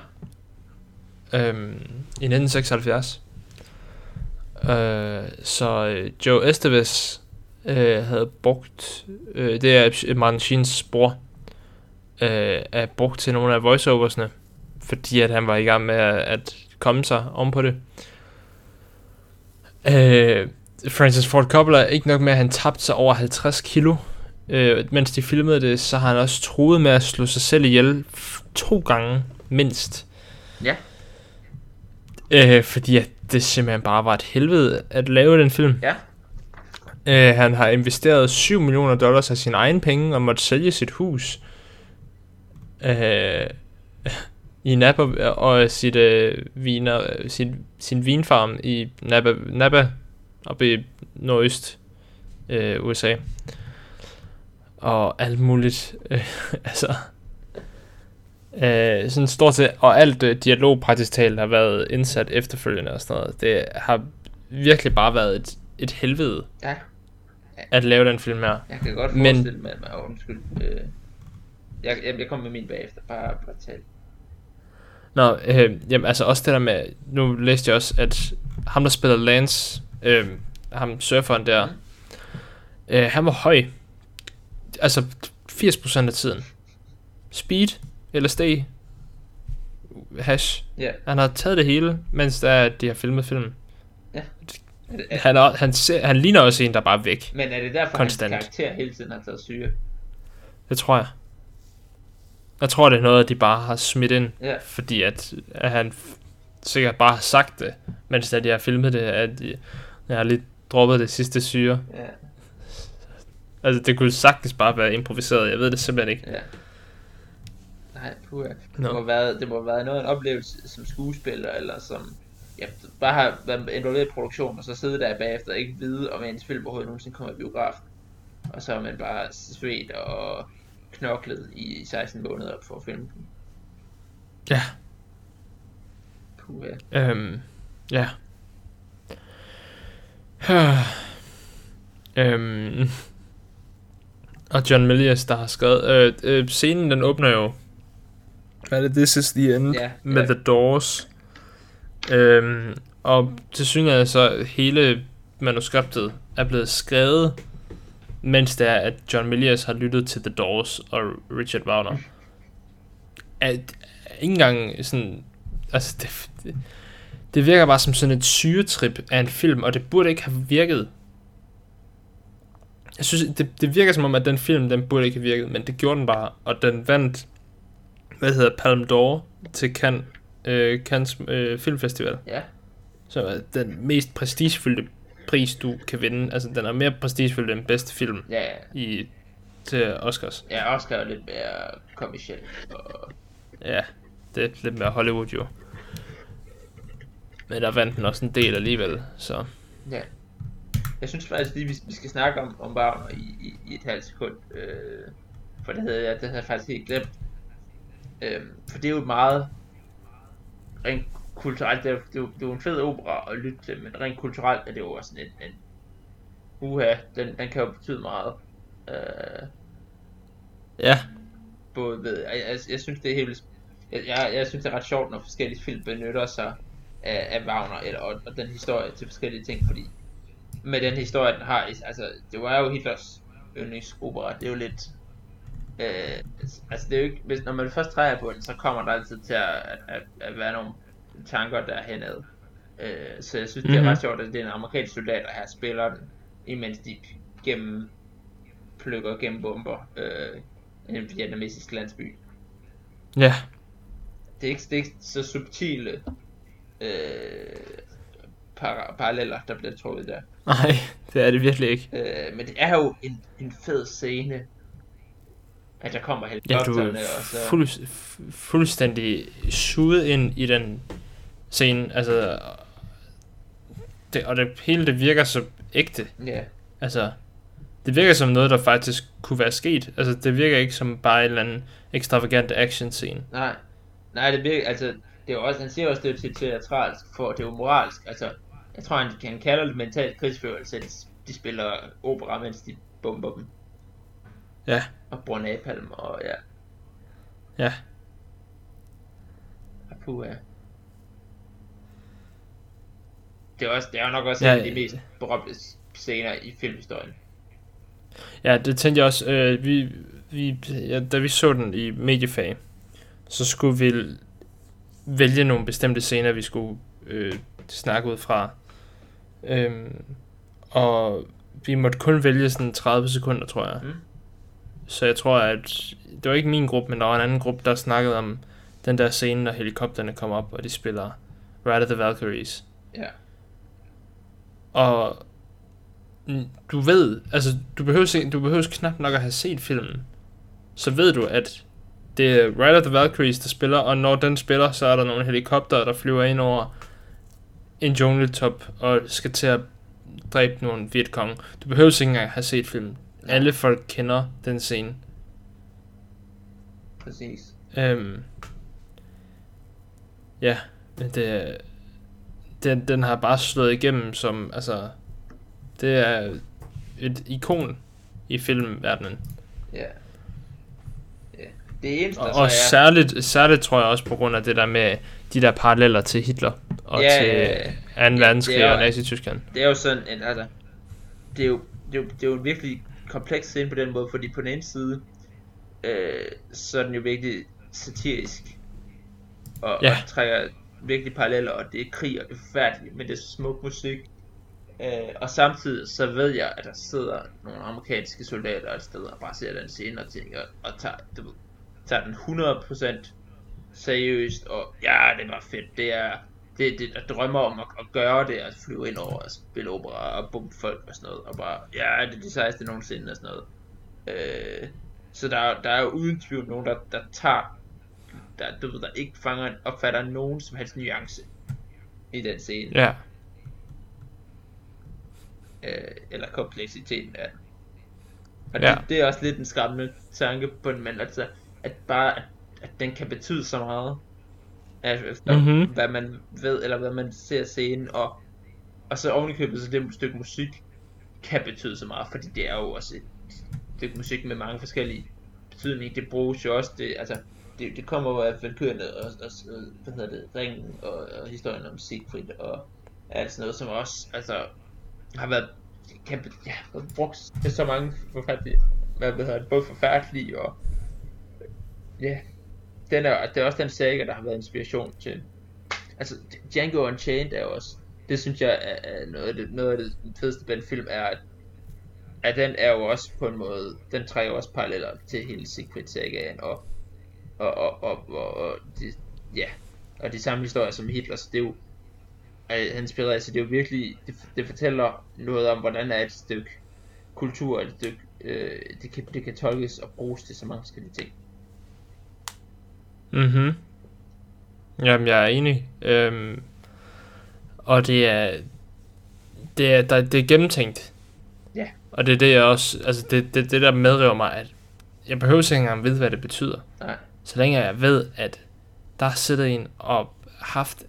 Øhm, I 1976. Øh, så øh, Joe Estevez øh, havde brugt, øh, det er Martin Sheens bror, øh, er brugt til nogle af voiceoversne, fordi at han var i gang med at, at komme sig om på det. Øh, Francis Ford Coppola ikke nok med, at han tabte sig over 50 kilo. Øh, mens de filmede det, så har han også troet med at slå sig selv ihjel to gange mindst. Ja. Øh, fordi at det simpelthen bare var et helvede at lave den film. Ja. Øh, han har investeret 7 millioner dollars af sine egne penge og måtte sælge sit hus. Øh, i Napa og sit øh, viner, sin, sin vinfarm i Napa, Napa oppe i nordøst øh, USA. Og alt muligt. Øh, altså. Øh, sådan stort set, og alt øh, dialog praktisk talt har været indsat efterfølgende og sådan noget. Det har virkelig bare været et, et helvede Ja. at lave den film her. Jeg kan godt Men- forestille mig, at undskyld. Øh, jeg, jeg, jeg kommer med min bagefter. Bare, bare tal. Nå, øh, jamen altså også det der med, nu læste jeg også, at ham der spiller Lance, øh, ham surferen der, øh, han var høj. Altså 80% af tiden. Speed, LSD, hash. Ja. Han har taget det hele, mens der, er, de har filmet filmen. Er det, er, Han, er, han, ser, han ligner også en, der bare er væk. men er det derfor, Konstant. hans karakter hele tiden har taget syre? Det tror jeg. Jeg tror, det er noget, de bare har smidt ind. Ja. Fordi at, at han sikkert bare har sagt det, mens da de har filmet det, at de, jeg har lige droppet det sidste syre. Ja. Altså, det kunne sagtens bare være improviseret. Jeg ved det simpelthen ikke. Ja. Nej, puha. Det, Nå. må været, det må have været noget en oplevelse som skuespiller, eller som ja, bare har været involveret i produktion, og så sidde der bagefter og ikke vide, om ens film overhovedet nogensinde kommer i biografen. Og så er man bare svedt og knoklet i 16 måneder for at filme den. Ja. Puha. Øhm, ja. øhm, og John Milius, der har skrevet... Øh, øh, scenen, den åbner jo... Hvad er det? This is the end Ja, med ja. The Doors. Øhm, og til synligheden så hele manuskriptet er blevet skrevet, mens det er, at John Milius har lyttet til The Doors og Richard Wagner. At, ikke engang sådan... Altså, det, det, det virker bare som sådan et syretrip af en film, og det burde ikke have virket. Jeg synes, det, det virker som om, at den film, den burde ikke have virket, men det gjorde den bare, og den vandt, hvad hedder Palme d'Or til Cannes, øh, Cannes øh, Filmfestival. Ja. Så er den mest prestigefyldte pris, du kan vinde. Altså, den er mere prestigefyldt end bedste film Ja, ja. i, til Oscars. Ja, Oscar er lidt mere kommercielt. Og... Ja, det er lidt mere Hollywood jo. Men der vandt den også en del alligevel, så... Ja. Jeg synes faktisk lige, vi, skal snakke om, om Wagner i, i, i et halvt sekund. Øh, for det havde, jeg, det havde jeg faktisk helt glemt. Øh, for det er jo et meget rent kulturelt, det er, det, er, jo- det er jo en fed opera at lytte til, men rent kulturelt er det jo også sådan en, en uha, den, den kan jo betyde meget. Øh, Ja, både ved, jeg, jeg, jeg synes det er helt, jeg, jeg, jeg synes det er ret sjovt, når forskellige film benytter sig af, af Wagner, eller, og, og den historie til forskellige ting, fordi med den historie, den har, altså, det var jo Hitlers yndlingsopera, det er jo lidt, øh, altså det er jo ikke, hvis, når man først træder på den, så kommer der altid til at, at, at, at være nogle tanker der henad. Øh, så jeg synes, det er Mhm. ret sjovt, at det er en amerikansk soldat, der her spiller den, imens de gennem plukker gennem bomber øh, en vietnamesisk landsby. ja, Det er ikke, det er ikke så subtile øh, par- paralleller, der bliver trukket der. nej, det er det virkelig ikke. Øh, men det er jo en, en fed scene, at der kommer Ja, du helikopterne, er og så... fuld, fu- fuldstændig suget ind i den scene, altså... Det, og det hele det virker så ægte. Ja, Altså, det virker som noget, der faktisk kunne være sket. Altså, det virker ikke som bare en eller anden ekstravagant action scene. nej. Nej, det virker, altså, det er også, han siger også, det er til teatralsk, for det er jo moralsk, altså, jeg tror, han, han kalder det mental krigsførelse, at de, spiller opera, mens de bomber dem, Ja, og bruger napalm, og ja, ja. og puha. Det er, også, det er nok også Ja, en af de mest berømte scener i filmhistorien. Ja, det tænkte jeg også. Øh, vi, vi, ja, da vi så den i mediefag, så skulle vi vælge nogle bestemte scener, vi skulle øh, snakke ud fra. Øhm, og vi måtte kun vælge sådan 30 sekunder, tror jeg. Mm. Så jeg tror, at det var ikke min gruppe, men der var en anden gruppe, der snakkede om den der scene, når helikopterne kommer op, og de spiller Ride of the Valkyries. Ja. Og mm, du ved, altså du behøver, du behøver knap nok at have set filmen. Så ved du, at det er Ride of the Valkyries, der spiller, og når den spiller, så er der nogle helikopter, der flyver ind over en jungletop og skal til at dræbe nogle Vietcong. Du behøver ikke engang have set filmen. Alle folk kender den scene. Præcis. Øhm, ja, men det, den, den har bare slået igennem som, altså, det er et ikon i filmverdenen. Ja. Ja. Det eneste, Og, og så særligt, særligt tror jeg også på grund af det der med de der paralleller til Hitler og Ja, til ja, ja. 2. verdenskrig er- og Nazi-Tyskland. det er jo sådan, en, altså, det er jo, det er jo, det er jo en virkelig kompleks scene på den måde, fordi på den ene side, øh, så er den jo virkelig satirisk, og, Ja. og trækker virkelig paralleller, og det er krig, og det er forfærdeligt, men det er smuk musik, øh, og samtidig så ved jeg, at der sidder nogle amerikanske soldater et sted, og bare ser den scene og tænker, og tager, du tager den 100% seriøst, og ja, det var fedt, det er, det, det, jeg drømmer om at, at gøre det, at flyve ind over og spille opera og bombe folk og sådan noget, og bare, ja, det er de sejeste nogensinde og sådan noget. Øh, så der, er- der er jo uden tvivl nogen, der, der tager, der, du ved, der ikke fanger, opfatter nogen som helst nuance i den scene, Ja, øh, eller kompleksiteten af den. Og Ja. det, det er også lidt en skræmmende tanke på den, men altså, at bare, at, at den kan betyde så meget, altså, efter Mhm. hvad man ved, eller hvad man ser scenen, og, og så ovenikøbet, så det stykke musik kan betyde så meget, fordi det er jo også et stykke musik med mange forskellige betydninger. Det bruges jo også, det, altså, det, det kommer jo af Valkyrene og, og, og, hvad hedder det, Ringen og, og historien om Siegfried og alt sådan noget, som også, altså, har været kan, ja, brugt til så mange forfærdelige, hvad hedder det, både forfærdelige og, ja, den er, det er også den saga, der har været inspiration til, altså Django Unchained er også, det synes jeg er, noget, af det, noget af det fedeste ved den film, er, at, at den er jo også på en måde, den trækker også paralleller til hele Secret Sagaen, og, og, og, og, og, og de, ja, og de samme historier som Hitler, så det er jo, han spiller, altså det er jo virkelig, det, det fortæller noget om, hvordan er et stykke kultur, et stykke, øh, det, kan, det kan tolkes og bruges til så mange forskellige ting. Mhm. Jamen, jeg er enig. Øhm, og det er, det er, der, det er gennemtænkt. Ja. Og det er det, jeg også, altså det, det, det der medriver mig, at jeg behøver ikke engang vide, hvad det betyder. Nej. Så længe jeg ved, at der sidder en og haft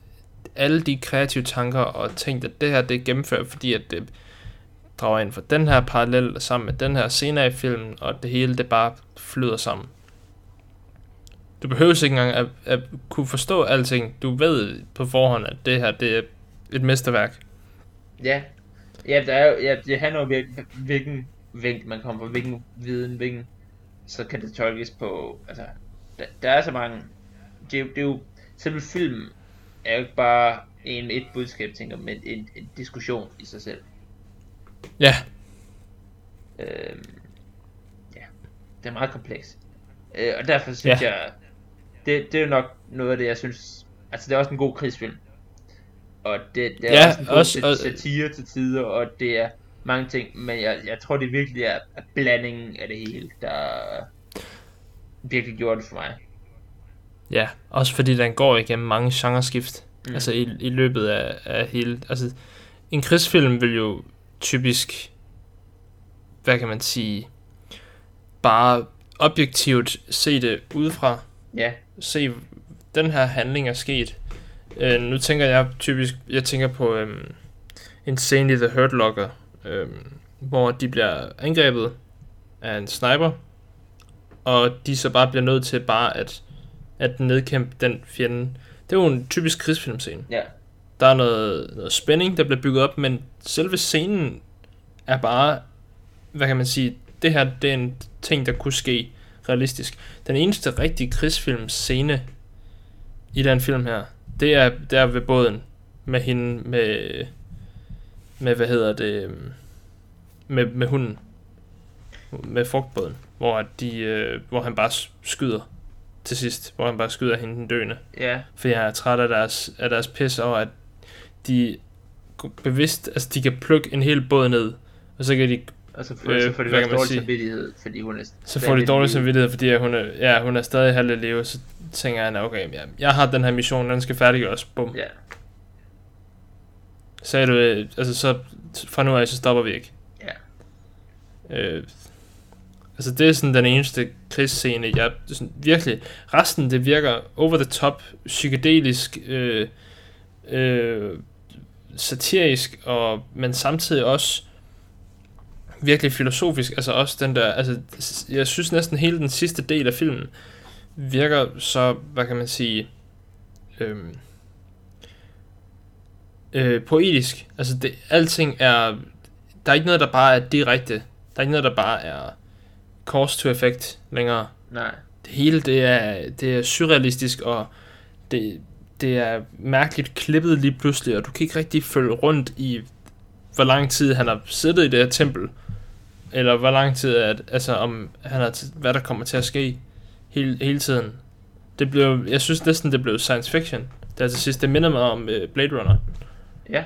alle de kreative tanker og tænkt, at det her det er gennemført, fordi at det drager ind for den her parallel sammen med den her scene i filmen, og det hele det bare flyder sammen. Du behøver ikke engang at, at kunne forstå alting. Du ved på forhånd, at det her det er et mesterværk. Ja, ja, der er jo, ja det handler jo om, hvilken vinkel man kommer fra, hvilken viden, hvilken, så kan det tolkes på, altså, der, der er så mange, det, er jo- det er jo, selve filmen er jo ikke bare en, et budskab, tænker, men en, en diskussion i sig selv. Ja, Øhm, ja, det er meget kompleks. Øh, og derfor synes Ja. jeg, det, det er nok noget af det, jeg synes, altså det er også en god krigsfilm. Og det, det er Ja, også en god også- og- satire til tider, og det er mange ting, men jeg, jeg tror det virkelig er, blandingen af det hele, der virkelig gjorde det for mig. ja. Også fordi den går igennem mange genreskift. Mm. Altså i, i løbet af, af hele... Altså, en krigsfilm vil jo typisk... Hvad kan man sige? Bare objektivt se det udefra. Ja, se, den her handling er sket. Øh, nu tænker jeg typisk, jeg tænker på øhm, en scene i The Hurt Locker, øhm, hvor de bliver angrebet af en sniper, og de så bare bliver nødt til bare at, at nedkæmpe den fjende. Det er jo en typisk krigsfilmscene. ja, Der er noget, noget spænding, der bliver bygget op, men selve scenen er bare, hvad kan man sige, det her det er en ting, der kunne ske realistisk. Den eneste rigtige krigsfilm scene i den film her, det er der ved båden med hende med med hvad hedder det med, med hunden med frugtbåden, hvor at de øh, hvor han bare skyder til sidst, hvor han bare skyder hende den døende. ja, For jeg er træt af deres, af deres pis over, at de bevidst, altså de kan plukke en hel båd ned, og så kan de, og så får, Øh, så får de hvad dårlig sige? samvittighed, fordi hun er så får de dårlig samvittighed, fordi at hun er, ja, hun er stadig halvt i live, så tænker han, okay, ja, jeg har den her mission, den skal færdiggøres, bum. Ja, Sagde du, øh, altså så fra nu af, så stopper vi ikke. ja, Øh, altså det er sådan den eneste krigsscene, jeg sådan, virkelig, resten det virker over the top, psykedelisk, øh, øh, satirisk, og, men samtidig også virkelig filosofisk, altså også den der, altså jeg synes næsten hele den sidste del af filmen virker så, hvad kan man sige, øh, øh, poetisk, altså det, alting er, der er ikke noget, der bare er direkte, der er ikke noget, der bare er cause to effect længere. nej, Det hele, det er, det er surrealistisk, og det, det er mærkeligt klippet lige pludselig, og du kan ikke rigtig følge rundt i, hvor lang tid han har siddet i det her tempel, eller hvor lang tid, at, altså om han har, hvad der kommer til at ske hele, hele tiden. Det blev, jeg synes næsten, det blev science fiction. Det er til sidst, det minder mig om uh, Blade Runner. ja,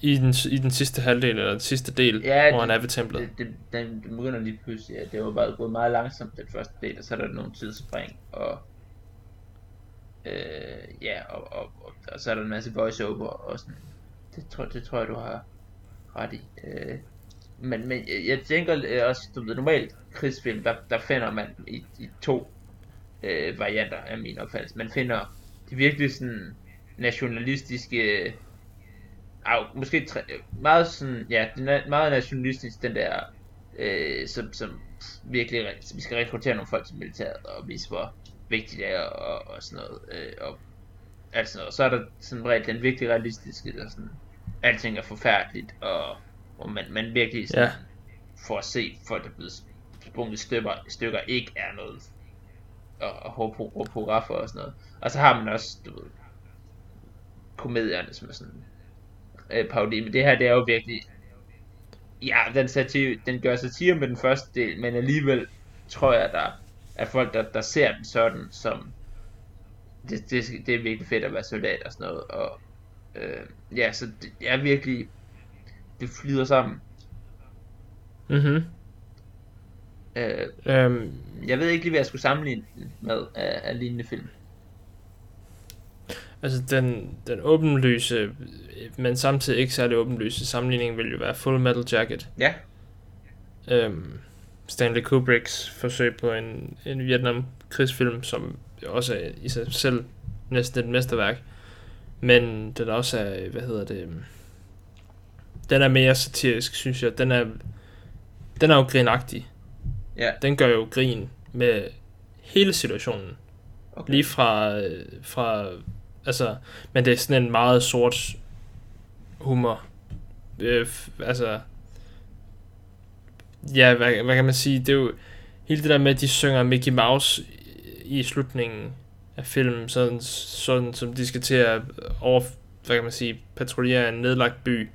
I den, I den sidste halvdel, eller den sidste del, Ja, ja, hvor det- han er ved templet. det, det, den, den begynder lige pludselig, at det var bare gået meget langsomt, den første del, og så er der nogle tidsspring, og øh, ja, og, og, og, og, så er der en masse voiceover og sådan. Det tror, det tror jeg, du har ret i. Øh, men, men jeg, jeg tænker øh, også, du ved, normalt krigsfilm, der, der finder man i, i to øh, varianter af min opfattelse. Man finder de virkelig sådan nationalistiske øh, Au, måske tre, meget sådan, ja, den er meget nationalistisk, den der, øh, som, som virkelig, re- vi skal rekruttere nogle folk til militæret, og vise, hvor vigtigt det er, og, og sådan noget, øh, og alt sådan noget. Så er der sådan regel den virkelig realistiske, der sådan, alting er forfærdeligt, og hvor man, man virkelig sådan, Ja. for at se folk, der er blevet sprunget stykker, stykker ikke er noget, og, og håbe på, håbe på raffer og sådan noget. Og så har man også, du ved, komedierne, som er sådan øh, parodi, men det her, det er jo virkelig, ja, den, satire, den gør satire med den første del, men alligevel tror jeg, der er folk, der, der ser den sådan, som, det, det, det er virkelig fedt at være soldat og sådan noget, og øh, ja, så det er virkelig, det flyder sammen. Mhm. Øh, Øhm, jeg ved ikke lige, hvad jeg skulle sammenligne med af, af lignende film. altså den, den åbenlyse, men samtidig ikke særlig åbenlyse sammenligning vil jo være Full Metal Jacket. Ja, Øhm, Stanley Kubricks forsøg på en, en Vietnam-krigsfilm, som også er i sig selv næsten et mesterværk. Men den også er, hvad hedder det, den er mere satirisk, synes jeg. Den er, den er jo grinagtig. ja, Den gør jo grin med hele situationen. okay. Lige fra, fra altså, men det er sådan en meget sort humor. Øh, altså, ja, hvad, hvad kan man sige, det er jo hele det der med, at de synger Mickey Mouse i, i slutningen af filmen, sådan, sådan som de skal til at over, hvad kan man sige, patruljere en nedlagt by.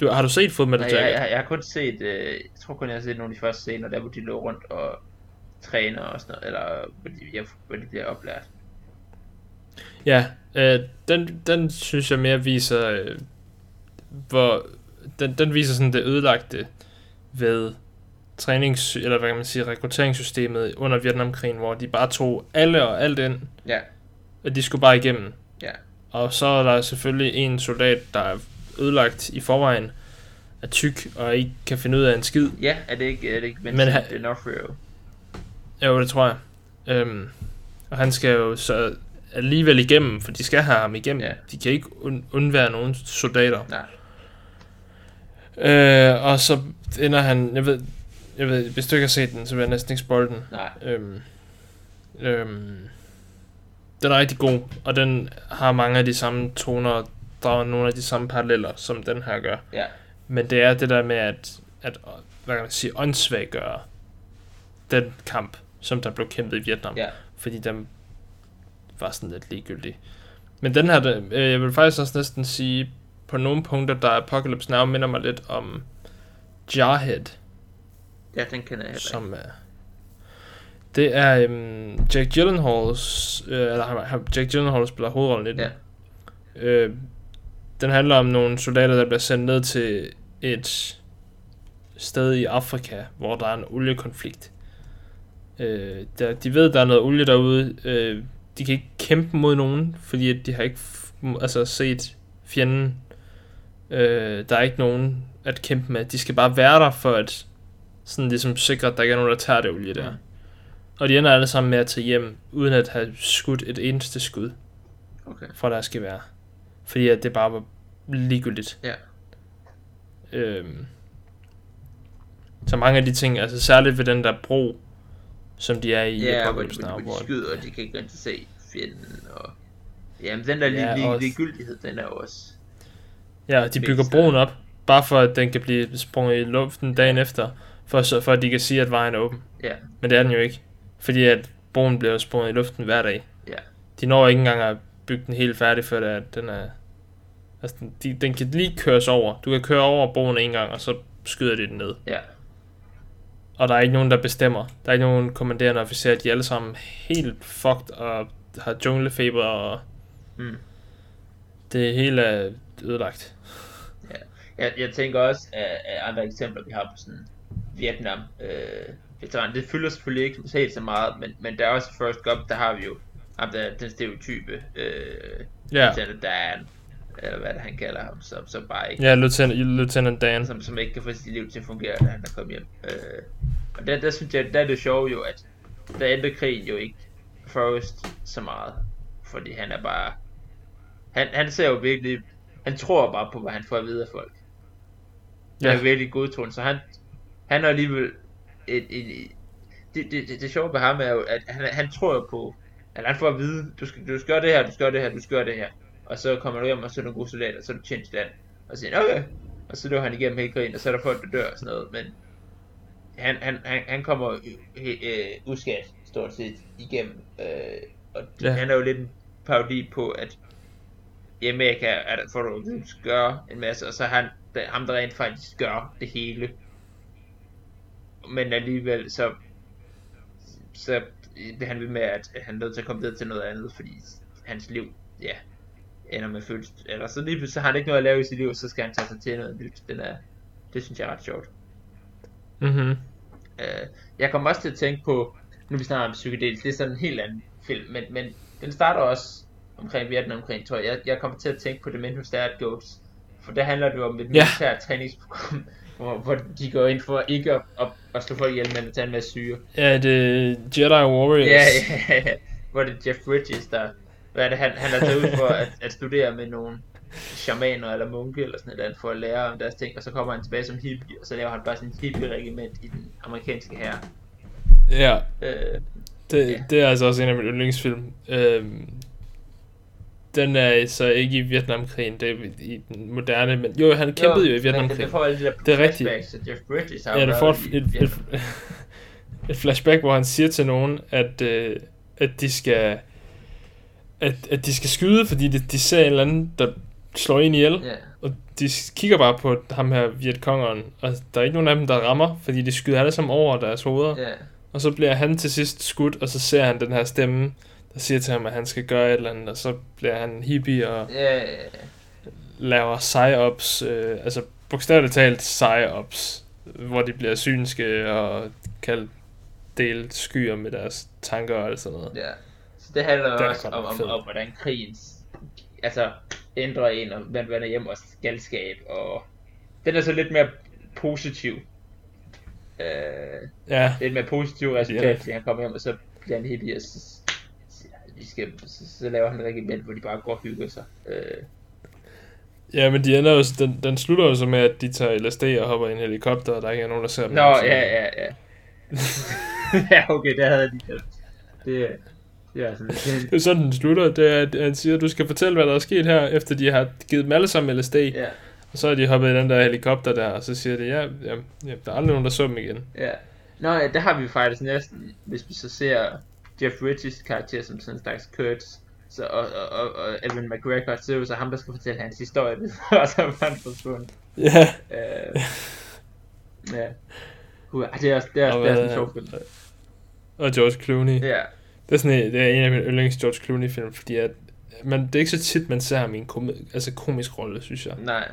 Du, har du set Full Metal Nej, jeg, Jacket? jeg, jeg har kun set, øh, jeg tror kun, jeg har set nogle af de første scener, der hvor de lå rundt og træner og sådan noget, eller hvor de, ja, hvor de bliver oplært. Ja, øh, den, den synes jeg mere viser, øh, hvor, den, den viser sådan det ødelagte ved trænings, eller hvad kan man sige, rekrutteringssystemet under Vietnamkrigen, hvor de bare tog alle og alt ind, Ja, og de skulle bare igennem. Ja. Og så er der selvfølgelig en soldat, der er ødelagt i forvejen, er tyk og ikke kan finde ud af en skid. ja er det ikke, er det ikke Men Vincent han- D'Onofrio? Jo, det tror jeg. Øhm, og han skal jo så alligevel igennem, for de skal have ham igennem. Ja. De kan ikke und- undvære nogen soldater. Nej, Øh, og så ender han, jeg ved, jeg ved, hvis du ikke har set den, så vil jeg næsten ikke spoil den. nej, Øhm, øhm, den er rigtig god, og den har mange af de samme toner, der er nogle af de samme paralleller, som den her gør. ja, Men det er det der med at, at hvad kan man sige, åndssvaggøre den kamp, som der blev kæmpet i Vietnam. ja, Fordi den var sådan lidt ligegyldig. Men den her, øh, jeg vil faktisk også næsten sige, på nogle punkter, der Apocalypse Now minder mig lidt om Jarhead, ja, den kender jeg som er... Det er øhm, Jack Gyllenhaals, øh, eller han, Jack Gyllenhaal spiller hovedrollen i den. Ja. Øh, den handler om nogle soldater, der bliver sendt ned til et sted i Afrika, hvor der er en oliekonflikt. Øh, der, de ved, der er noget olie derude. Øh, de kan ikke kæmpe mod nogen, fordi de har ikke altså, set fjenden. Øh, der er ikke nogen at kæmpe med. De skal bare være der for at sådan ligesom sikre, at der ikke er nogen, der tager det olie der. Mm. Og de ender alle sammen med at tage hjem, uden at have skudt et eneste skud Okay, fra deres gevær. Fordi at det bare var ligegyldigt. Ja. Øhm, så mange af de ting, altså særligt ved den der bro, som de er i ja, Apocalypse Now, de, hvor de skyder, og de kan ikke rigtig se fjenden, og... Jamen, den der lige, Ja, lige, og- ligegyldighed, den er også... ja, de bygger broen op, bare for at den kan blive sprunget i luften dagen efter, for, så, for at de kan sige, at vejen er åben. Ja, Men det er den jo ikke, fordi at broen bliver sprunget i luften hver dag. Ja. De når ikke engang at bygge den helt færdig, før at den er... Altså, den, de, den kan lige køres over. Du kan køre over broen en gang, og så skyder de den ned. ja, Og der er ikke nogen, der bestemmer. Der er ikke nogen kommanderende officerer. De er alle sammen helt fucked og har junglefeber, og mm. det hele er ødelagt. Jeg, jeg tænker også af, andre eksempler, vi har på sådan Vietnam øh, veteran. Det fylder selvfølgelig ikke helt så meget, men, men der er også First Gump, der har vi jo ham der, den stereotype øh, Ja, Lieutenant Dan, eller hvad det han kalder ham, som, som bare ikke, ja Lieutenant, Lieutenant Dan. som, som ikke kan få sit liv til at fungere, da han er kommet hjem. Øh, og der, der synes jeg, der er det sjove jo, at der ændrer krigen jo ikke Forrest så meget, fordi han er bare, han, han ser jo virkelig, han tror bare på, hvad han får at vide af folk. Ja. Ja. er virkelig godtroende, så han, han er alligevel et, et, et det, det, det, det sjove ved ham er jo, at han, han tror på, at han får at vide, du skal, du skal gøre det her, du skal gøre det her, du skal gøre det her. Og så kommer du hjem, og så er du en god soldat, og så er du tjent land. Og så siger okay. Og så løber han igennem hele krigen, og så er der folk, der dør og sådan noget. Men han, han, han, han kommer øh, uskadt stort set igennem. Øh, og Ja. han er jo lidt en parodi på, at i Amerika er der, får du gøre en masse, og så han, der, ham, der rent faktisk gør det hele. Men alligevel, så, så bliver han ved med, at han er nødt til at komme videre til noget andet, fordi hans liv, ja, ender med følelse, eller så lige pludselig så har han ikke noget at lave i sit liv, så skal han tage sig til noget nyt. Den er, det synes jeg er ret sjovt. Mhm. Øh, jeg kommer også til at tænke på, nu vi snakker om psykedelisk, det er sådan en helt anden film, men, men den starter også omkring Vietnamkrigen, tror jeg. jeg. Jeg kommer til at tænke på The Men Who Stared Goats, for der handler det jo om et militært træningsprogram, hvor, hvor de går ind for ikke at, at, at slå folk ihjel, men at tage en masse syre. Ja, det er Jedi Warriors. Ja, ja, ja. Hvor det er Jeff Bridges, der... Hvad er det, han, han er taget ud for at, at studere med nogle shamaner eller munke eller sådan noget, for at lære om deres ting, og så kommer han tilbage som hippie, og så laver han bare sådan en hippie-regiment i den amerikanske hær. ja Øh, det, Ja. det er altså også en af mine yndlingsfilm. Øhm, den er så ikke i Vietnamkrigen, det er i den moderne, men jo, han kæmpede jo, i Men det Vietnamkrigen. får alle de der Det er rigtigt. Jeff Bridges har Ja, jo du får et, et, et, et flashback, hvor han siger til nogen, at, øh, at de skal at, at de skal skyde, fordi de, de ser en eller anden, der slår en ihjel, Ja, og de kigger bare på ham her Vietkongeren, og der er ikke nogen af dem, der rammer, fordi de skyder alle sammen over deres hoveder. ja, Og så bliver han til sidst skudt, og så ser han den her stemme, der siger til ham, at han skal gøre et eller andet, og så bliver han hippie og ja, laver psyops, øh, altså bogstaveligt talt psyops, hvor de bliver synske og kan dele skyer med deres tanker og alt sådan noget. ja. Det handler er også om, om, om, hvordan krigen altså, ændrer en, og man vender hjem og galskab, og den er så lidt mere positiv. Øh, Ja, det er et mere positivt resultat, Ja. fordi han kommer hjem, og så bliver han hippie, og så, vi skal, så, så laver han et regiment, hvor de bare går og hygger sig. Øh, ja men de ender jo, den, den slutter jo så med, at de tager LSD og hopper i en helikopter, og der ikke er nogen, der ser dem. Nå, ja, ja, ja. ja, okay, der havde glemt. Det, det altså lidt Det er sådan, den slutter. Det er, at han siger, at du skal fortælle, hvad der er sket her, efter de har givet dem alle sammen LSD. Ja, Og så er de hoppet i den der helikopter der, og så siger de, ja, ja, ja der er aldrig nogen, der så dem igen. ja. Nå, ja, der har vi faktisk næsten, hvis vi så ser Jeff Bridges karakter som sådan en slags Kurtz, så, og, og, og, og Evan McGregor, så er det så ham, der skal fortælle hans historie, og så er han forsvundet. Ja. Øh, ja. Uh, det er også, det er, Og det er sådan en sjov film. Og George Clooney. Ja, Det er, sådan en, det er en af mine yndlings George Clooney-film, fordi at, man, det er ikke så tit, man ser ham i en kom, altså komisk rolle, synes jeg. nej.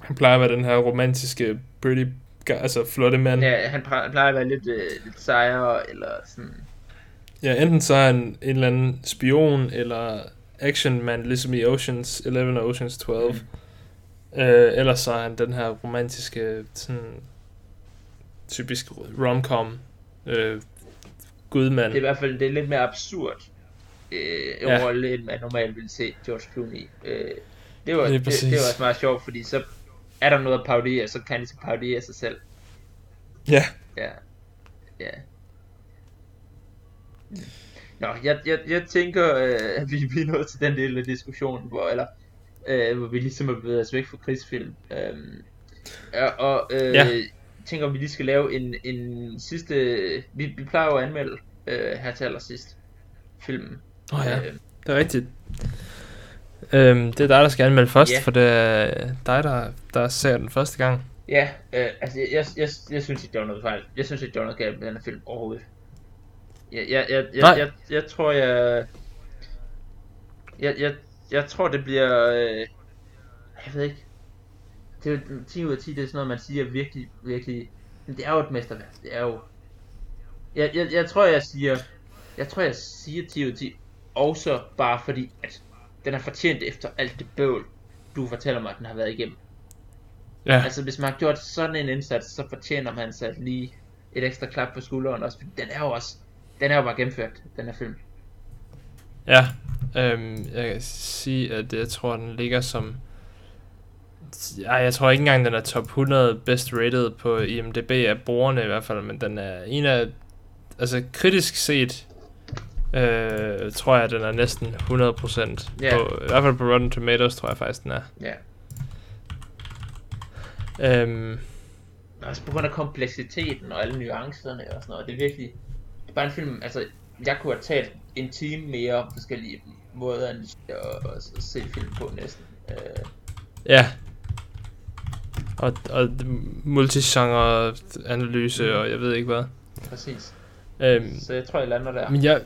Han plejer at være den her romantiske, pretty, altså flotte mand. Ja. Han plejer at være lidt, øh, lidt sejere, eller sådan. ja, enten så er han en eller anden spion, eller actionman, ligesom i Oceans 11 og Oceans 12. Mm. Øh, ellers så er han den her romantiske, sådan, typisk rom-com, øh, gudmand. Det er i hvert fald det er lidt mere absurd øh, Ja. rolle, end man normalt ville se George Clooney. Øh, det, var, det, det præcis. var også meget sjovt, fordi så er der noget at parodere, så kan de så parodere sig selv. Ja. Ja. Ja. Nå, jeg, jeg, jeg tænker, øh, at vi, vi er nået til den del af diskussionen, hvor, eller, øh, hvor vi ligesom er bevæget os væk fra krigsfilm. Og og øh, Ja. Tænker, om vi lige skal lave en, en sidste... Vi, vi plejer jo at anmelde øh, her til allersidst filmen. Åh oh, ja, Øh, det er rigtigt. Øhm, det er dig, der skal anmelde først, Ja. for det er dig, der, der ser den første gang. Ja, øh, altså jeg, jeg, jeg, jeg synes ikke, der var noget fejl. Jeg synes ikke, der var noget galt med den her film overhovedet. Jeg, jeg, jeg, Nej. jeg, jeg, jeg tror, jeg, jeg, jeg, jeg tror, det bliver, øh, jeg ved ikke, det er jo 10 ud af 10, det er sådan noget, man siger virkelig, virkelig, men det er jo et mesterværk, det er jo, jeg, jeg, jeg tror, jeg siger, jeg tror, jeg siger 10 ud af 10, også bare fordi, at den er fortjent efter alt det bøvl, du fortæller mig, at den har været igennem. Ja, Altså, hvis man har gjort sådan en indsats, så fortjener man sig lige et ekstra klap på skulderen også. fordi Den er jo også, den er jo bare gennemført, den her film. ja. Øhm, jeg kan sige, at jeg tror, den ligger som... Ja, jeg tror ikke engang, den er top 100 best rated på IMDb af brugerne i hvert fald, men den er en af... Altså, kritisk set, øh, tror jeg, den er næsten 100%. Ja. På, I hvert fald på Rotten Tomatoes, tror jeg faktisk, den er. Ja. Øhm, Også på grund af kompleksiteten og alle nuancerne og sådan noget. Det er virkelig, det er bare en film, altså, jeg kunne have talt en time mere om forskellige måder at, at, at se film på næsten. Øh, Ja. Og, og multigenre analyse, Mm. og jeg ved ikke hvad. præcis. Øhm, Så jeg tror, jeg lander der. men jeg,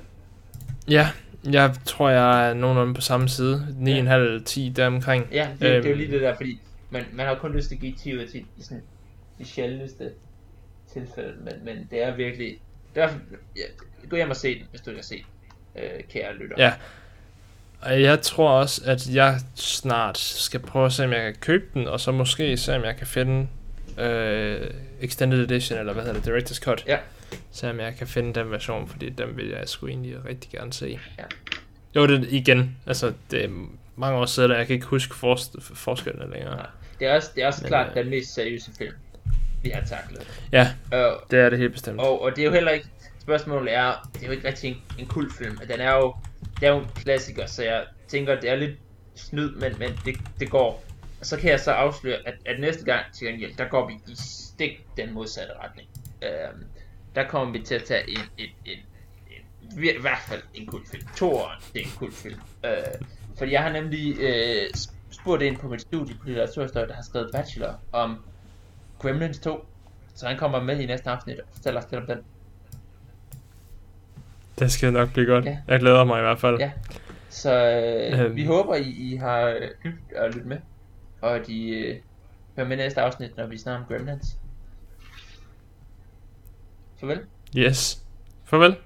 ja, jeg tror, jeg er nogenlunde på samme side. 9,5-10 deromkring. Ja, det, øhm, det er jo Øhm. lige det der, fordi man, man har kun lyst til at give 10 ud af 10 i sådan de sjældneste tilfælde, men, men det er virkelig... Det er, ja, gå hjem og se den, hvis du ikke har set øh, kære lytter. Ja. Og jeg tror også, at jeg snart skal prøve at se, om jeg kan købe den, og så måske se, om jeg kan finde øh, Extended Edition, eller hvad hedder det, Director's Cut. Ja. Se, om jeg kan finde den version, fordi den vil jeg sgu egentlig rigtig gerne se. Ja. Jo, det igen, altså, det er mange år siden, og jeg kan ikke huske for, forskellene længere. Nej. Det er også, det er også Men, klart øh, den mest seriøse film, vi har taklet. Ja, Og, det er det helt bestemt. og, og det er jo heller ikke spørgsmål er, det er jo ikke rigtig en, en kultfilm. Den er jo, det er jo en klassiker, så jeg tænker, det er lidt snyd, men, men det, det går. Og så kan jeg så afsløre, at, at næste gang til gengæld, der går vi i stik den modsatte retning. Øhm, der kommer vi til at tage en, en, en, en, i hvert fald en kultfilm. Toren, det er en kultfilm. Øh, fordi jeg har nemlig øh, spurgt ind på mit studie på litteraturhistorie, der har skrevet bachelor om Gremlins 2. Så han kommer med i næste afsnit og fortæller os lidt om den. Det skal nok blive godt. Ja. Jeg glæder mig i hvert fald. Ja. Så øh, Øhm. vi håber, I, I har hygget at lytte med. Og at I øh, hører med næste afsnit, når vi snakker om Gremlins. Farvel. Yes. Farvel.